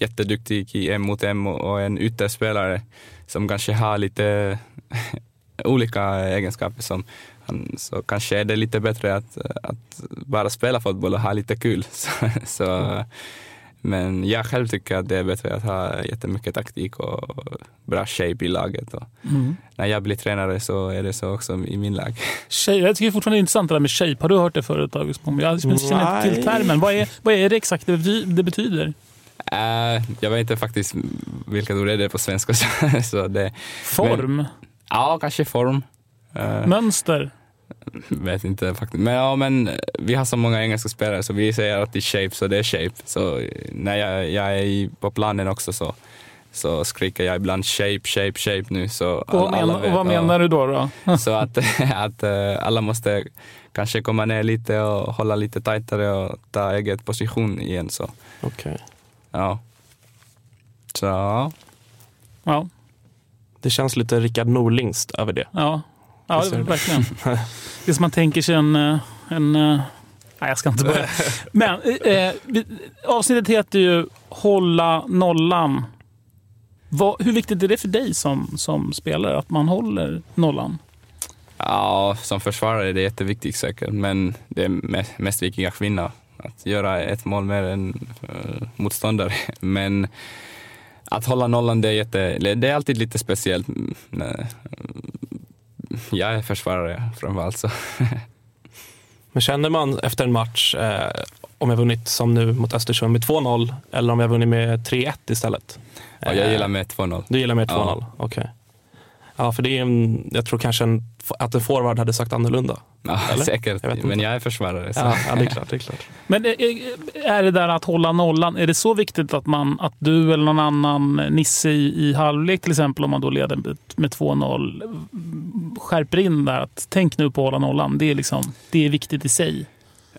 jätteduktig i en mot en och en ytterspelare som kanske har lite <laughs> olika egenskaper som han, så kanske är det lite bättre att, att bara spela fotboll och ha lite kul. <laughs> Så, så, men jag själv tycker att det är bättre att ha jättemycket taktik och bra shape i laget. Och Mm. När jag blir tränare så är det så också i min lag. <laughs> Shape, jag tycker fortfarande det är intressant det där med shape. Har du hört det förut? August? Jag känner inte till termen. Vad är, vad är det exakt det betyder? Eh, jag vet inte faktiskt vilka ord det är på svenska. <laughs> så det, Form? ja, kanske form. Eh, Mönster? vet inte faktiskt. Men, ja, men vi har så många engelska spelare så vi säger alltid shape, så det är shape. Så eh, när jag, jag är på planen också så, så skriker jag ibland shape, shape, shape nu. Så Och vad, alla menar, vet, och vad menar du då? då? <laughs> <laughs> Så att, att eh, alla måste kanske komma ner lite och hålla lite tajtare och ta eget position igen. Så, Okej. Ja. Så ja. Det känns lite Rickard Norlingst över det. ja. ja det. verkligen. Det är som man tänker sig en... eh, en eh, nej, jag ska inte börja. <laughs> Men eh, vi- avsnittet heter ju Hålla nollan. Vad, hur viktigt är det för dig som, som spelare att man håller nollan? Ja, som försvarare är det jätteviktigt säkert, men det är mest, mest viktigt att vinna. Att göra ett mål mer än uh, motståndare. <laughs> Men att hålla nollan, det är, jätte, det är alltid lite speciellt. Mm, nej. Jag är försvarare framförallt. Så. <laughs> Men känner man efter en match, eh, om jag vunnit som nu mot Östersund med 2-0 eller om jag vunnit med 3-1 istället? Ja, jag gillar med 2-0. Du gillar med 2-0? Ja. Okej. Ja, för det är en, jag tror kanske en, att en forward hade sagt annorlunda. Ja, Eller? <laughs> säkert, Jag men jag är försvarare. Så. Ja, ja, det är klart. Det är klart. <laughs> Men är- är är det där att hålla nollan, är det så viktigt att, man, att du eller någon annan Nisse i, i halvlek till exempel, om man då leder med, med 2-0, skärper in där att tänk nu på att hålla nollan. Det är, liksom, det är viktigt i sig.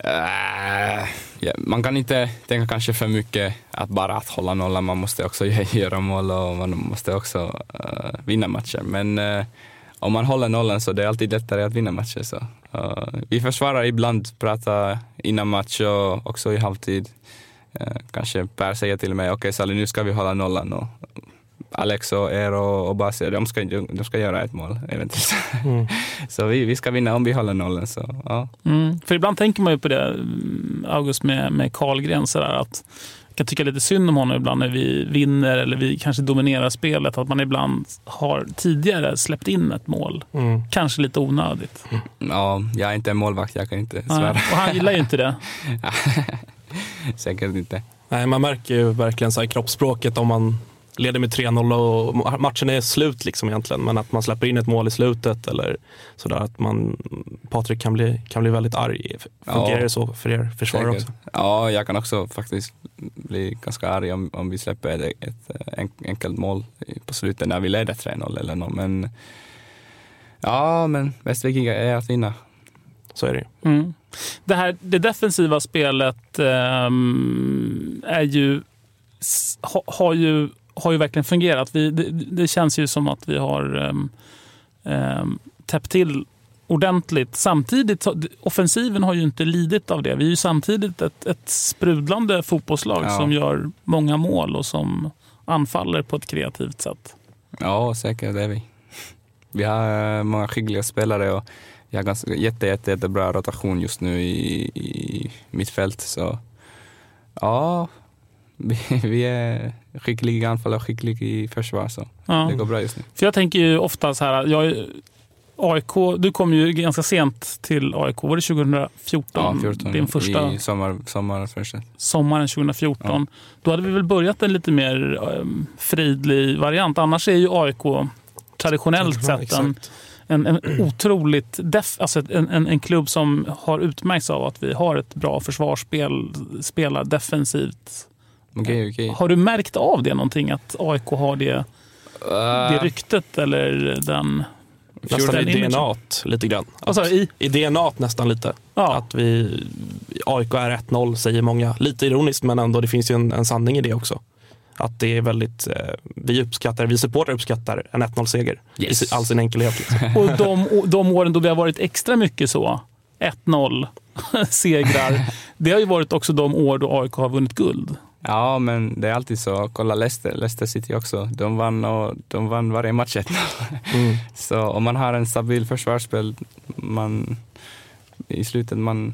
Äh, uh, yeah. man kan inte tänka kanske för mycket att bara att hålla nollan, man måste också <laughs> göra mål och man måste också uh, vinna matcher. Men uh, om man håller nollan så det är alltid lättare att vinna matcher. Så. Uh, vi försvarar ibland, pratar innan match och också i halvtid. Uh, kanske Per säger till mig, okej okay, Sally nu ska vi hålla nollan. Och Alex och er och, och Basi, de ska, de ska göra ett mål eventuellt. Mm. <laughs> så vi, vi ska vinna om vi håller nollan. Så, ja. Mm. För ibland tänker man ju på det, August, med, med Karlgren, så där, att jag kan tycka lite synd om honom ibland när vi vinner eller vi kanske dominerar spelet. Att man ibland har tidigare släppt in ett mål. Mm. Kanske lite onödigt. Mm. Ja, jag är inte en målvakt, jag kan inte svära. och han gillar ju inte det. <laughs> Säkert inte. Nej, man märker ju verkligen så här kroppsspråket om man leder med 3-0 och matchen är slut liksom egentligen. Men att man släpper in ett mål i slutet eller sådär. Att man, Patrik kan bli, kan bli väldigt arg. Fungerar ja, det så för er försvarare också? Ja, jag kan också faktiskt bli ganska arg om, om vi släpper ett, ett enkelt mål på slutet när vi leder 3-0 eller något. Men ja, men Västervik är att vinna. Så är det mm. Det här det defensiva spelet ähm, är ju, ha, har ju har ju verkligen fungerat. Vi, det, det, känns ju som att vi har um, um, täppt till ordentligt. Samtidigt, offensiven har ju inte lidit av det. Vi är ju samtidigt ett, ett sprudlande fotbollslag ja. som gör många mål och som anfaller på ett kreativt sätt. Ja, säkert är vi. Vi har eh, många skickliga spelare och vi har ganska, jätte, jätte, jättebra rotation just nu i, i mittfält. Så ja, <laughs> vi, vi är skickliga i anfall och skickliga i försvar. Så ja. det går bra just nu. För jag tänker ju ofta så här, jag, AIK, du kom ju ganska sent till AIK. Var det 2014? Ja, 14, Din första... i sommar, sommar Sommaren 2014. Ja. Då hade vi väl börjat en lite mer um, fridlig variant. Annars är ju AIK traditionellt sett en, en, en otroligt def, alltså en, en, en klubb som har utmärkts av att vi har ett bra försvarsspel, spelar defensivt Okay, okay. Har du märkt av det någonting? Att AIK har det, uh, det ryktet eller den... Nästan i DNA lite grann. Att, i? I DNA nästan lite. Ja. Att vi, AIK är 1-0 säger många. Lite ironiskt men ändå det finns ju en, en sanning i det också. Att det är väldigt, eh, vi uppskattar, vi supportrar uppskattar en 1-0-seger yes. i all sin enkelhet. Liksom. <laughs> Och de, de åren då vi har varit extra mycket så, 1-0 <laughs> segrar, <laughs> det har ju varit också de år då AIK har vunnit guld. Ja, men det är alltid så. Kolla Leicester, Leicester City också. De vann, och, de vann varje match mm. <laughs> Så om man har en stabil försvarsspel, man, i slutet man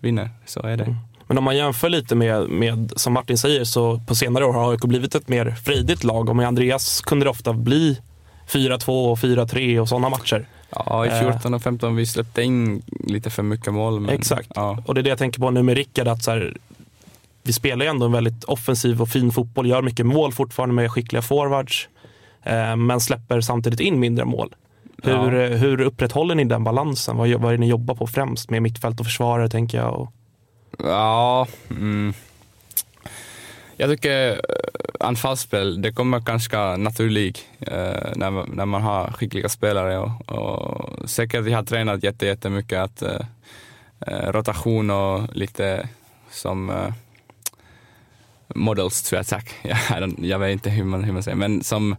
vinner. Så är det. Mm. Men om man jämför lite med, med, som Martin säger, så på senare år har AIK blivit ett mer frejdigt lag. Och med Andreas kunde det ofta bli 4-2 och 4-3 och sådana matcher. Ja, i 14 och 15 vi släppte in lite för mycket mål. Men, Exakt, ja. och det är det jag tänker på nu med Rickard. Att så här, vi spelar ju ändå en väldigt offensiv och fin fotboll, gör mycket mål fortfarande med skickliga forwards, eh, men släpper samtidigt in mindre mål. Hur, ja. Eh, hur upprätthåller ni den balansen? Vad, vad är det ni jobbar på främst med mittfält och försvarare tänker jag? Och... Ja, mm. jag tycker eh, anfallsspel, det kommer ganska naturligt eh, när, när man har skickliga spelare och, och säkert jag har tränat jättemycket att eh, rotation och lite som eh, models to attack. <laughs> jag vet inte hur man, hur man säger, men som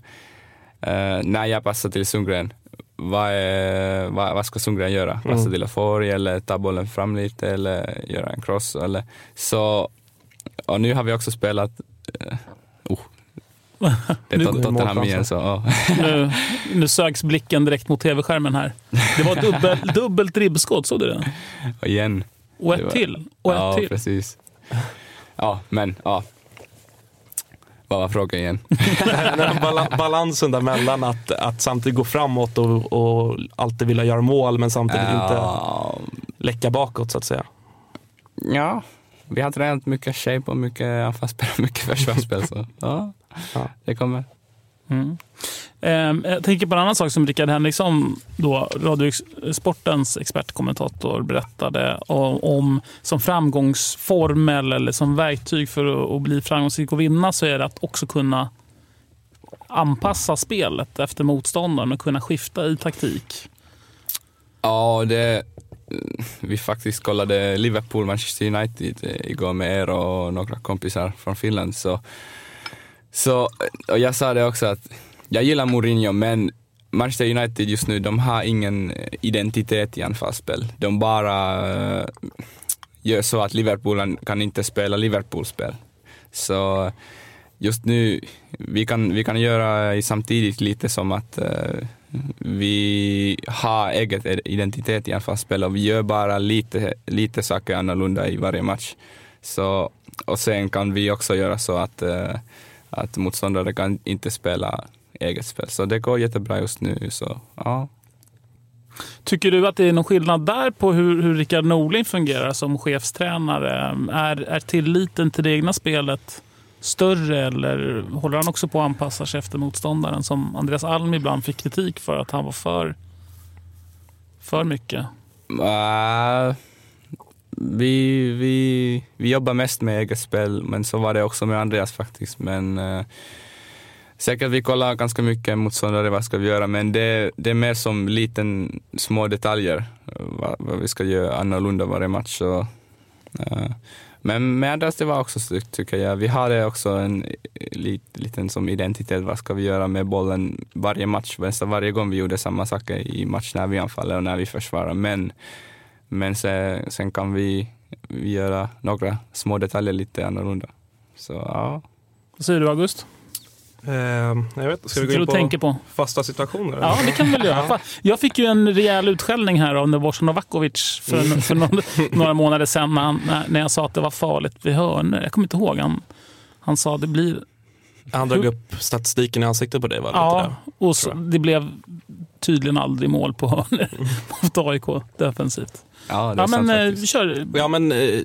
uh, när jag passar till Sundgren, vad, är, vad, vad ska Sundgren göra? Mm. Passa till Afori eller ta bollen fram lite eller göra en cross? Eller, så, och nu har vi också spelat uh, oh, <laughs> det är Tottenham igen. Så, oh. nu, nu söks blicken direkt mot tv-skärmen här. Det var dubbel, <laughs> dubbelt ribbskott, såg du det? Och igen. Och ett var, till. Och ett ja, till. precis. Ja, men ja, vad var frågan igen? <laughs> balansen där mellan att, att samtidigt gå framåt och, och alltid vilja göra mål men samtidigt inte läcka bakåt så att säga. Ja, vi har tränat mycket shape och mycket anfallsspel och mycket försvarsspel. Så ja, ja, det kommer. Mm. Eh, jag tänker på en annan sak som Rickard Henriksson, då, Radiosportens expertkommentator, berättade om, om som framgångsformel eller som verktyg för att bli framgångsrik och vinna så är det att också kunna anpassa spelet efter motståndaren och kunna skifta i taktik. Ja, det, vi faktiskt kollade Liverpool, Manchester United igår med er och några kompisar från Finland. Så, så, och jag sa det också att jag gillar Mourinho, men Manchester United just nu, de har ingen identitet i anfallsspel. De bara uh, gör så att Liverpool kan inte spela Liverpool-spel. Så just nu, vi kan, vi kan göra samtidigt lite som att uh, vi har eget identitet i anfallsspel och vi gör bara lite, lite saker annorlunda i varje match. Så, och sen kan vi också göra så att, uh, att motståndare kan inte spela eget spel. Så det går jättebra just nu. Så, ja. Tycker du att det är någon skillnad där på hur, hur Rickard Norling fungerar som chefstränare? Är, är tilliten till det egna spelet större eller håller han också på att anpassa sig efter motståndaren som Andreas Alm ibland fick kritik för att han var för, för mycket? Uh, vi, vi, vi jobbar mest med eget spel, men så var det också med Andreas faktiskt. Men eh, Säkert vi kollar ganska mycket motståndare, vad ska vi göra, men det, det är mer som liten, små detaljer, eh, vad, vad vi ska göra annorlunda varje match. Och, eh, men med Andreas, det var också snyggt tycker jag. Vi hade också en lit, liten som identitet, vad ska vi göra med bollen varje match, varje gång vi gjorde samma saker i match när vi anfaller och när vi försvarar. Men, men sen, sen kan vi, vi göra några små detaljer lite annorlunda. Så ja. Vad säger du August? Eh, jag vet, ska vi gå in på på? fasta situationer? Ja, det kan vi väl göra. Jag fick ju en rejäl utskällning här av Nebojsa Novakovic för, Mm. för några, några månader sedan när, han, när, jag sa att det var farligt vid hörnor. Jag kommer inte ihåg. Han, han sa att det blir... Han drog upp statistiken i ansiktet på dig va? Lite Ja, där. och så, det blev tydligen aldrig mål på hörnor <laughs> mot AIK defensivt. Ja, det är Ja, men eh, kör. Ja, men eh,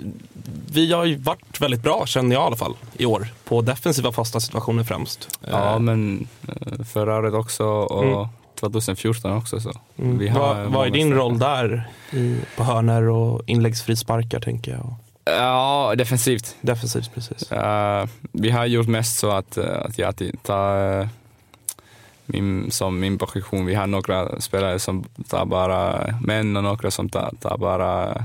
vi har ju varit väldigt bra, känner jag i alla fall, i år. På defensiva fasta situationer främst. Ja, Eh, men eh, förra året också och Mm. 2014 också. Så. mm. vi har vad, vad är din ställen. roll där? I, på hörnor och inläggsfrisparkar tänker jag. Ja, defensivt. defensivt precis. Eh, vi har gjort mest så att, eh, att jag tar eh, min, som min position. Vi har några spelare som tar bara män och några som tar, tar bara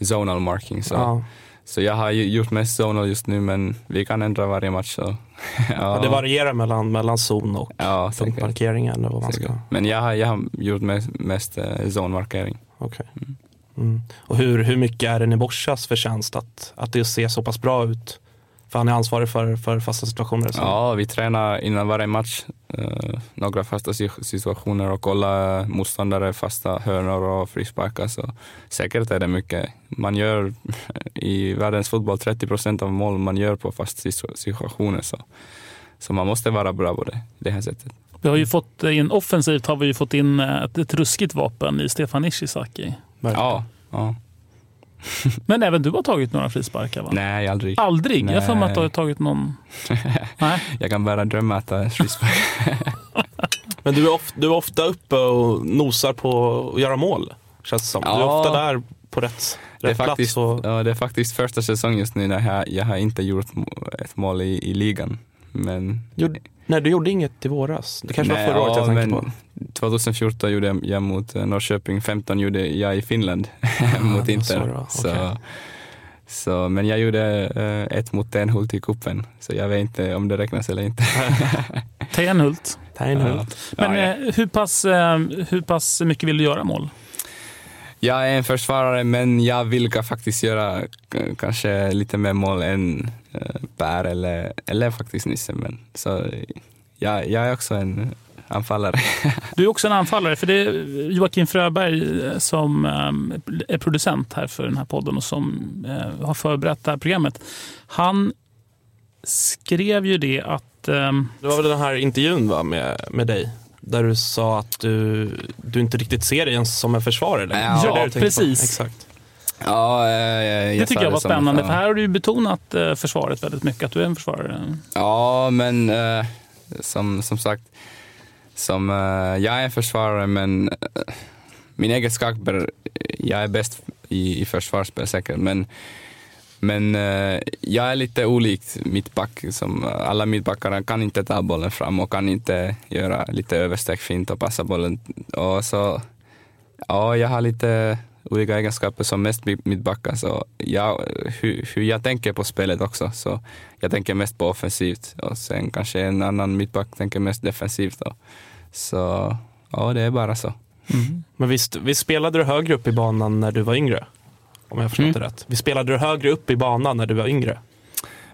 zonal marking. Så, Ja. så jag har gjort mest zonal just nu men vi kan ändra varje match. Så. <laughs> Ja, det varierar mellan, mellan zon och Ja, punktmarkeringen. Och vad man ska. Men jag har, jag har gjort mest, mest eh, zonmarkering. Okej. Mm. Och hur, hur mycket är det Neboshas förtjänst att, att det ser så pass bra ut? För han är ansvarig för, för fasta situationer. Så. Ja, vi tränar innan varje match eh, några fasta si- situationer och kollar motståndare, fasta hörnor och frisparkar. Så säkert är det mycket. Man gör <laughs> i världens fotboll 30 procent av mål man gör på fasta situ- situationer. Så, så man måste vara bra på det, det här sättet. Vi har ju fått in, offensivt har vi ju fått in ett, ett ruskigt vapen i Stefan Ishizaki. Ja, ja. <laughs> Men även du har tagit några frisparkar va? Nej, aldrig. Aldrig? Jag har för mig att du har Nej. tagit någon... <laughs> Nej. Jag kan bara drömma att ta frispark. <laughs> Men du är, of, du är ofta uppe och nosar på att göra mål. Känns det som. Du är Ja. ofta där på rätt, Det är, rätt plats. faktiskt, Och, ja, det är faktiskt första säsongen just nu när jag, jag har inte gjort ett mål i, i ligan. Men gjorde, nej, du gjorde inget i våras. Det kanske Nej, var förra året jag ja, tänkte men på. 2014 gjorde jag- jag mot eh, Norrköping, 15 gjorde jag i Finland <laughs> mot det var Inter. så var. Så, men jag gjorde eh, ett mot Tenhult i kuppen så jag vet inte om det räknas eller inte. <laughs> Tenhult. Tenhult. Men Ja, ja. eh, hur, pass, eh, hur pass mycket vill du göra mål? Jag är en försvarare men jag vill faktiskt göra k- kanske lite mer mål än eh, Per eller, eller faktiskt Nisse. Men, så, eh, jag, jag är också en anfallare. <laughs> Du är också en anfallare, för det är Joakim Fröberg eh, som eh, är producent här för den här podden och som eh, har förberett det här programmet. Han skrev ju det att... eh, Det var väl den här intervjun va, med, med dig? Där du sa att du, du inte riktigt ser dig ens som en försvarare längre. Ja, på? precis. Exakt. ja, eh, Det tycker jag var som- spännande, ja. för här har du ju betonat eh, försvaret väldigt mycket, att du är en försvarare. Ja, men eh, som, som sagt, som, eh, jag är en försvarare men min egenskaper, jag är bäst i, i försvarsspel säkert, men, men eh, jag är lite olikt mittback. Som, eh, alla mittbackar kan inte ta bollen fram och kan inte göra lite översteg fint och passa bollen. Och så, ja, jag har lite olika egenskaper som mest mittbackar. Så jag, hur, hur jag tänker på spelet också. Så jag tänker mest på offensivt och sen kanske en annan mittback tänker mest defensivt. Då. Så ja, det är bara så. Mm. Men visst, visst spelade du högre upp i banan när du var yngre? Om jag förstått Mm. det rätt. Vi spelade du högre upp i banan när du var yngre?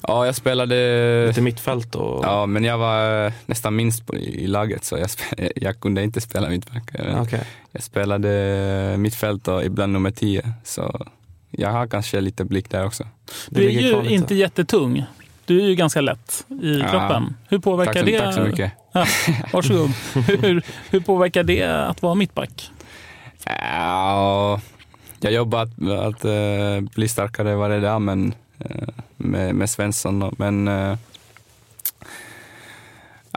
Ja, jag spelade... Lite mittfält och... Ja, men jag var nästan minst på, i laget så jag, spe, <laughs> jag kunde inte spela mittback. Jag- Okej. Jag spelade mittfält och ibland nummer 10. Så jag har kanske lite blick där också. Du är ju inte jättetung. Du är ju ganska lätt i Ja. kroppen. Hur påverkar Tack så- det? tack så mycket. Ja, varsågod. <laughs> hur, hur påverkar det att vara mittback? Ja, jag jobbar att, att eh, bli starkare varje dag men, eh, med, med Svensson. då. Men eh,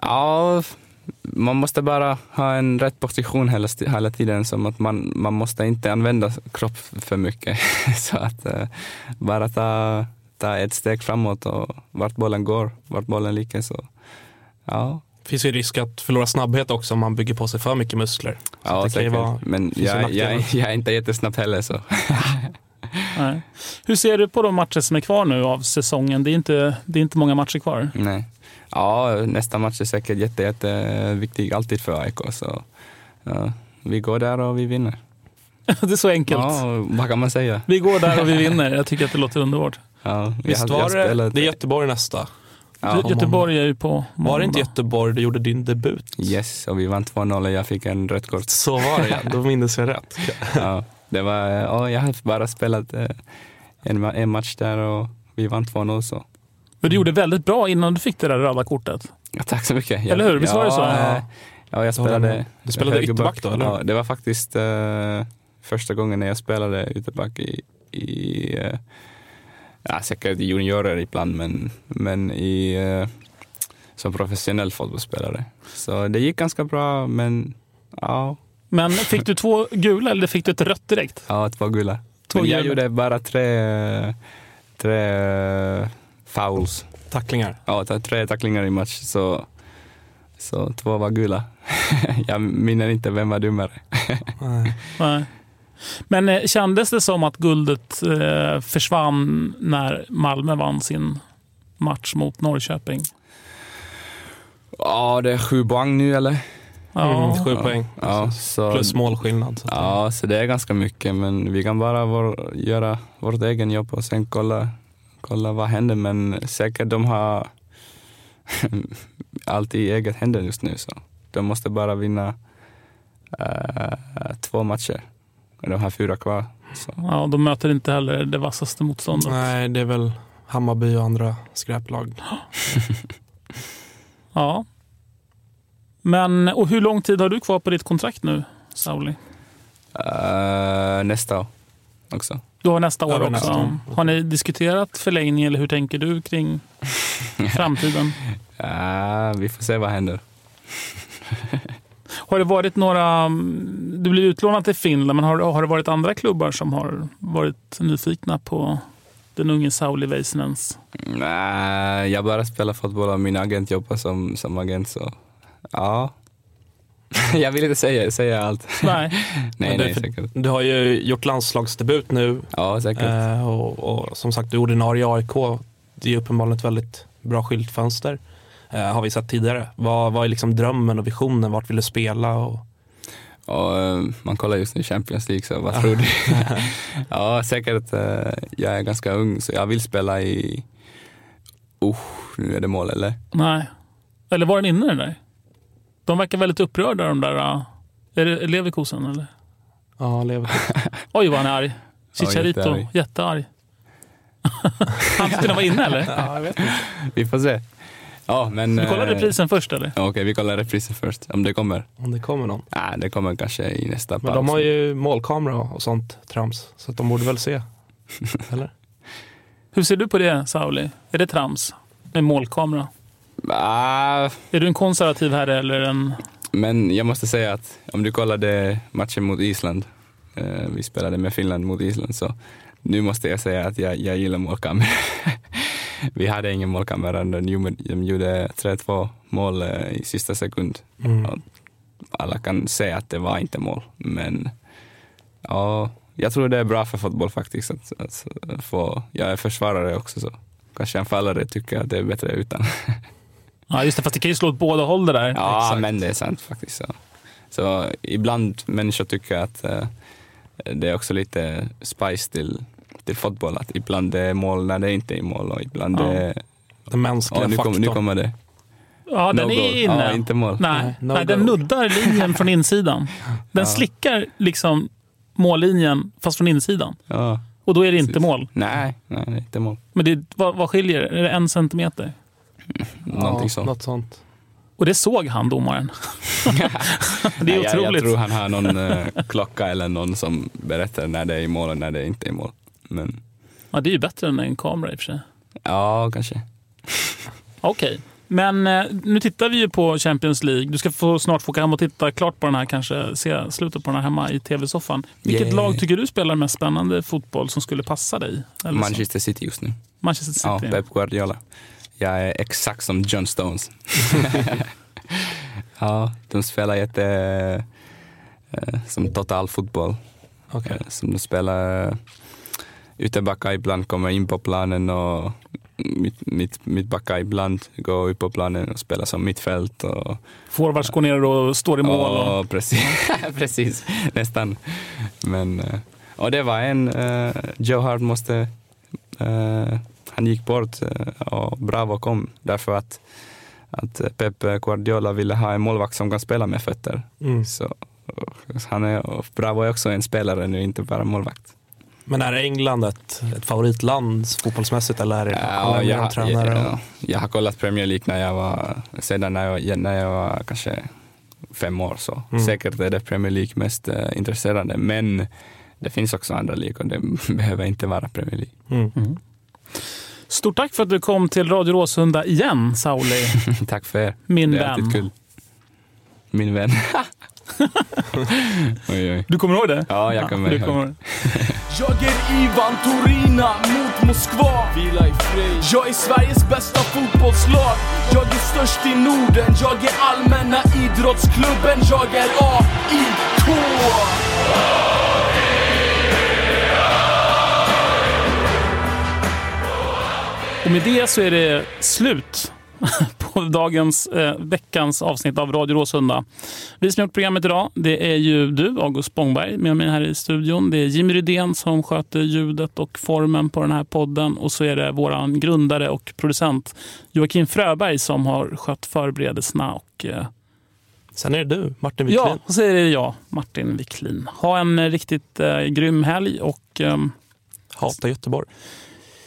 ja, man måste bara ha en rätt position hela, hela tiden. Som att man, man måste inte använda kropp för mycket. <laughs> Så att eh, bara ta, ta ett steg framåt och vart bollen går, vart bollen ligger. Så, ja, finns ju risk att förlora snabbhet också om man bygger på sig för mycket muskler. Så ja det kan ju säkert. vara- men jag, jag, jag är inte jättesnabb heller. Så. <laughs> Nej. Hur ser du på de matcher som är kvar nu av säsongen? Det är inte, det är inte många matcher kvar. Nej. Ja, nästa match är säkert jätte, jätteviktig alltid för AIK. Så, ja, vi går där och vi vinner. <laughs> det är så enkelt. Ja, vad kan man säga? Vi går där och vi <laughs> vinner. Jag tycker att det låter underbart. Ja, vi Visst har- jag var det, spelat- det är Göteborg nästa? Ja. Gö- Göteborg är ju på Var det måndag. inte Göteborg du gjorde din debut? Yes, och vi vann 2-0 och jag fick en rött kort. Så var det ja, då minns jag rätt. <laughs> ja, det var, ja, jag har bara spelat eh, en, en match där och vi vann 2-0. Så. Men du gjorde väldigt bra innan du fick det där röda kortet. Ja, tack så mycket. Jag- Eller hur? Visst var det så? Ja, ja jag spelade. Du spelade ytterback då, eller? Ja, det var faktiskt eh, första gången när jag spelade ytterback i, i eh, ja, säkert i juniorer ibland, men, men i, eh, som professionell fotbollsspelare. Så det gick ganska bra, men ja, Men fick du två gula eller fick du ett rött direkt? ja två gula. Två men jag gula. gjorde bara tre, tre fouls. Tacklingar. Ja, tre tacklingar i match, så, så två var gula. <laughs> jag minns inte vem var dummare. Nej. <laughs> Nej. Men eh, kändes det som att guldet eh, försvann när Malmö vann sin match mot Norrköping? Ja, det är sju poäng nu eller? Ja. Mm, sju poäng. Ja, så, Plus målskillnad. Så Ja, så det är ganska mycket, men vi kan bara vår, göra vårt egen jobb och sen kolla, kolla vad händer. Men säkert de har <laughs> allt i eget händer just nu, så de måste bara vinna eh, två matcher. De har fyra kvar. Så. Ja, de möter inte heller det vassaste motståndet. Nej, det är väl Hammarby och andra skräplag. <gasps> Ja. Men, och hur lång tid har du kvar på ditt kontrakt nu, Sauli? Eh, nästa år också. Du har nästa år också. nästa år. Har ni diskuterat förlängning eller hur tänker du kring <laughs> framtiden? Ja, vi får se vad händer. <laughs> Har det varit några... Du blir utlånad till Finland, men har, har det varit andra klubbar som har varit nyfikna på den unge Sauli Väisänens? Nej, jag bara spelar fotboll och min agent jobbar som, som agent så ja. <laughs> jag vill inte säga, säga allt. Nej. <laughs> nej, nej, för- säkert. Du har ju gjort landslagsdebut nu Ja, säkert. eh, och, och som sagt du är ordinarie i AIK. Det är uppenbarligen ett väldigt bra skyltfönster. Eh, har vi sett tidigare. Vad, vad är liksom drömmen och visionen? Vart vill du spela? Och... Och, eh, man kollar just nu Champions League, så vad tror du? <laughs> ja, säkert. eh, jag är ganska ung, så jag vill spela i... Oh, nu är det mål, eller? Nej. Eller var den inne den där? De verkar väldigt upprörda de där... uh, Är det Leverkusen eller? Ja, lever. <laughs> Oj vad han är arg. Ja, Chicharito, jättearg. jättearg. <laughs> Han skulle vara inne eller? ja, jag vet inte. Vi får se. Ja, men... Vi kollar eh, reprisen först eller? ja, Okej, vi kollar reprisen först, om det kommer. Om det kommer någon. Nej, det kommer kanske i nästa Men de har ju målkamera och sånt trams. Så att de borde väl se. <laughs> Eller? Hur ser du på det Sauli? Är det trams? Med målkamera? Ah, Är du en konservativ herre eller en... Men jag måste säga att om du kollade matchen mot Island, eh, vi spelade med Finland mot Island, så nu måste jag säga att jag, jag gillar målkamera. <laughs> <laughs> vi hade ingen målkamera, de gjorde, de gjorde 3-2 mål eh, i sista sekund. Mm. Alla kan säga att det var inte mål, men ja, jag tror det är bra för fotboll faktiskt. Att, att få, jag är försvarare också så kanske anfallare tycker att det är bättre utan. <laughs> Ja, just det. Fast det kan ju slå åt båda håll det där. Ja, Exakt. men det är sant faktiskt. Så, så ibland människor tycker att eh, det är också lite spice till, till fotboll. Att ibland det är mål när det inte är mål och ibland Ja. det är... Den mänskliga Ja, nu, kom, nu faktorn. kommer det. Ja, den No är goal. inne. Ja, inte mål. Nej, No nej den nuddar linjen från insidan. <laughs> Den Ja. slickar liksom mållinjen fast från insidan. Ja, Och då är det inte precis. mål. Nej, nej, det är inte mål. Men det, vad, vad skiljer? Är det en centimeter? Någonting ja, sånt. Något sånt. Och det såg han, domaren. <laughs> det är Nej, jag, jag otroligt. tror han har någon eh, klocka eller någon som berättar när det är mål och när det inte är mål. Men Ja, det är ju bättre än en kamera i och för sig. ja, kanske. <laughs> Okej. Men eh, nu tittar vi ju på Champions League. Du ska få, snart få åka hem och titta klart på den här, kanske se slutet på den här hemma i tv-soffan. Vilket Yeah. lag tycker du spelar mest spännande fotboll som skulle passa dig? Eller så? Manchester City just nu. Manchester City. Ja, Pep Guardiola. Jag är exakt som John Stones. <laughs> ja, de spelar jätte... eh, som total fotboll. Okej. Eh, Som de spelar uh, ytterbackar ibland kommer in på planen och mitt, mitt, ibland går upp på planen och spelar som mittfält. Och, Forwards går ner och står i mål. Och... och precis, <laughs> precis, nästan. Men, eh, och det var en, uh, Joe Hart måste, eh, han gick bort och Bravo kom därför att, att Pep Guardiola ville ha en målvakt som kan spela med fötter. Mm. Så han är, Bravo är också en spelare nu, inte bara målvakt. Men är England ett, ett favoritland fotbollsmässigt eller är det Ja, ja, jag, tränare? jag, jag, jag har kollat Premier League när jag var, sedan när jag, när jag var kanske fem år. Så Mm. säkert är det Premier League mest eh, intresserande. Men det finns också andra ligor. Det <laughs> behöver inte vara Premier League. Mm. Stort tack för att du kom till Radio Råsunda igen, Sauli. <laughs> Tack för er. Min det är vän. kul. Min vän. <laughs> <laughs> oj, oj. Du kommer ihåg det? Ja, jag kommer du ihåg. kommer... <laughs> Jag är Ivan Torina mot Moskva. Vila i fred. Jag är Sveriges bästa fotbollslag. Jag är störst i Norden. Jag är allmänna idrottsklubben. Jag är AIK Och med det så är det slut <laughs> på dagens, eh, veckans avsnitt av Radio Råsunda. Vi som gjort programmet idag, det är ju du, August Spångberg, med mig här i studion. Det är Jimmy Rydén som sköter ljudet och formen på den här podden. Och så är det vår grundare och producent Joakim Fröberg som har skött förberedelserna. Och, eh, Sen är det du, Martin Wiklin. ja, och så är det jag, Martin Wiklin. Ha en eh, riktigt eh, grym helg och ehm, Hata Göteborg.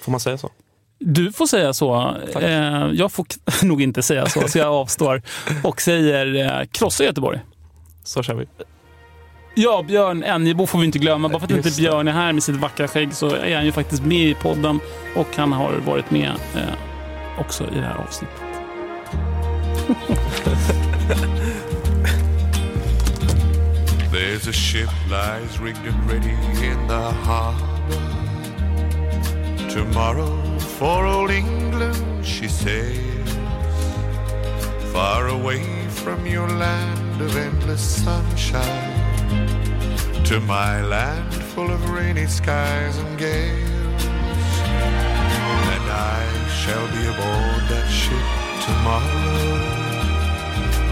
Får man säga så? Du får säga så. Tack. Eh, jag får <laughs> nog inte säga så, så jag avstår. <laughs> Och säger eh, krossa Göteborg. Så kör vi. Ja, Björn Enjebo får vi inte glömma. Bara för att inte Just det. Björn är här med sitt vackra skägg så är han ju faktiskt med i podden. Och han har varit med eh, också i det här avsnittet. <laughs> There's a ship lies rigged and ready in the harbor. Tomorrow for old England she sails, far away from your land of endless sunshine, to my land full of rainy skies and gales. And I shall be aboard that ship tomorrow.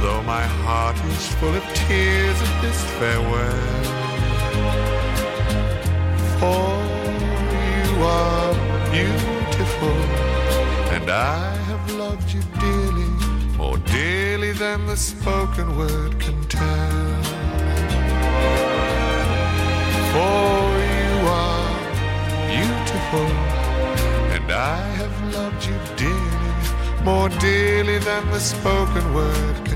Though my heart is full of tears at this farewell. For you are beautiful, and I have loved you dearly, more dearly than the spoken word can tell. For you are beautiful, and I have loved you dearly, more dearly than the spoken word can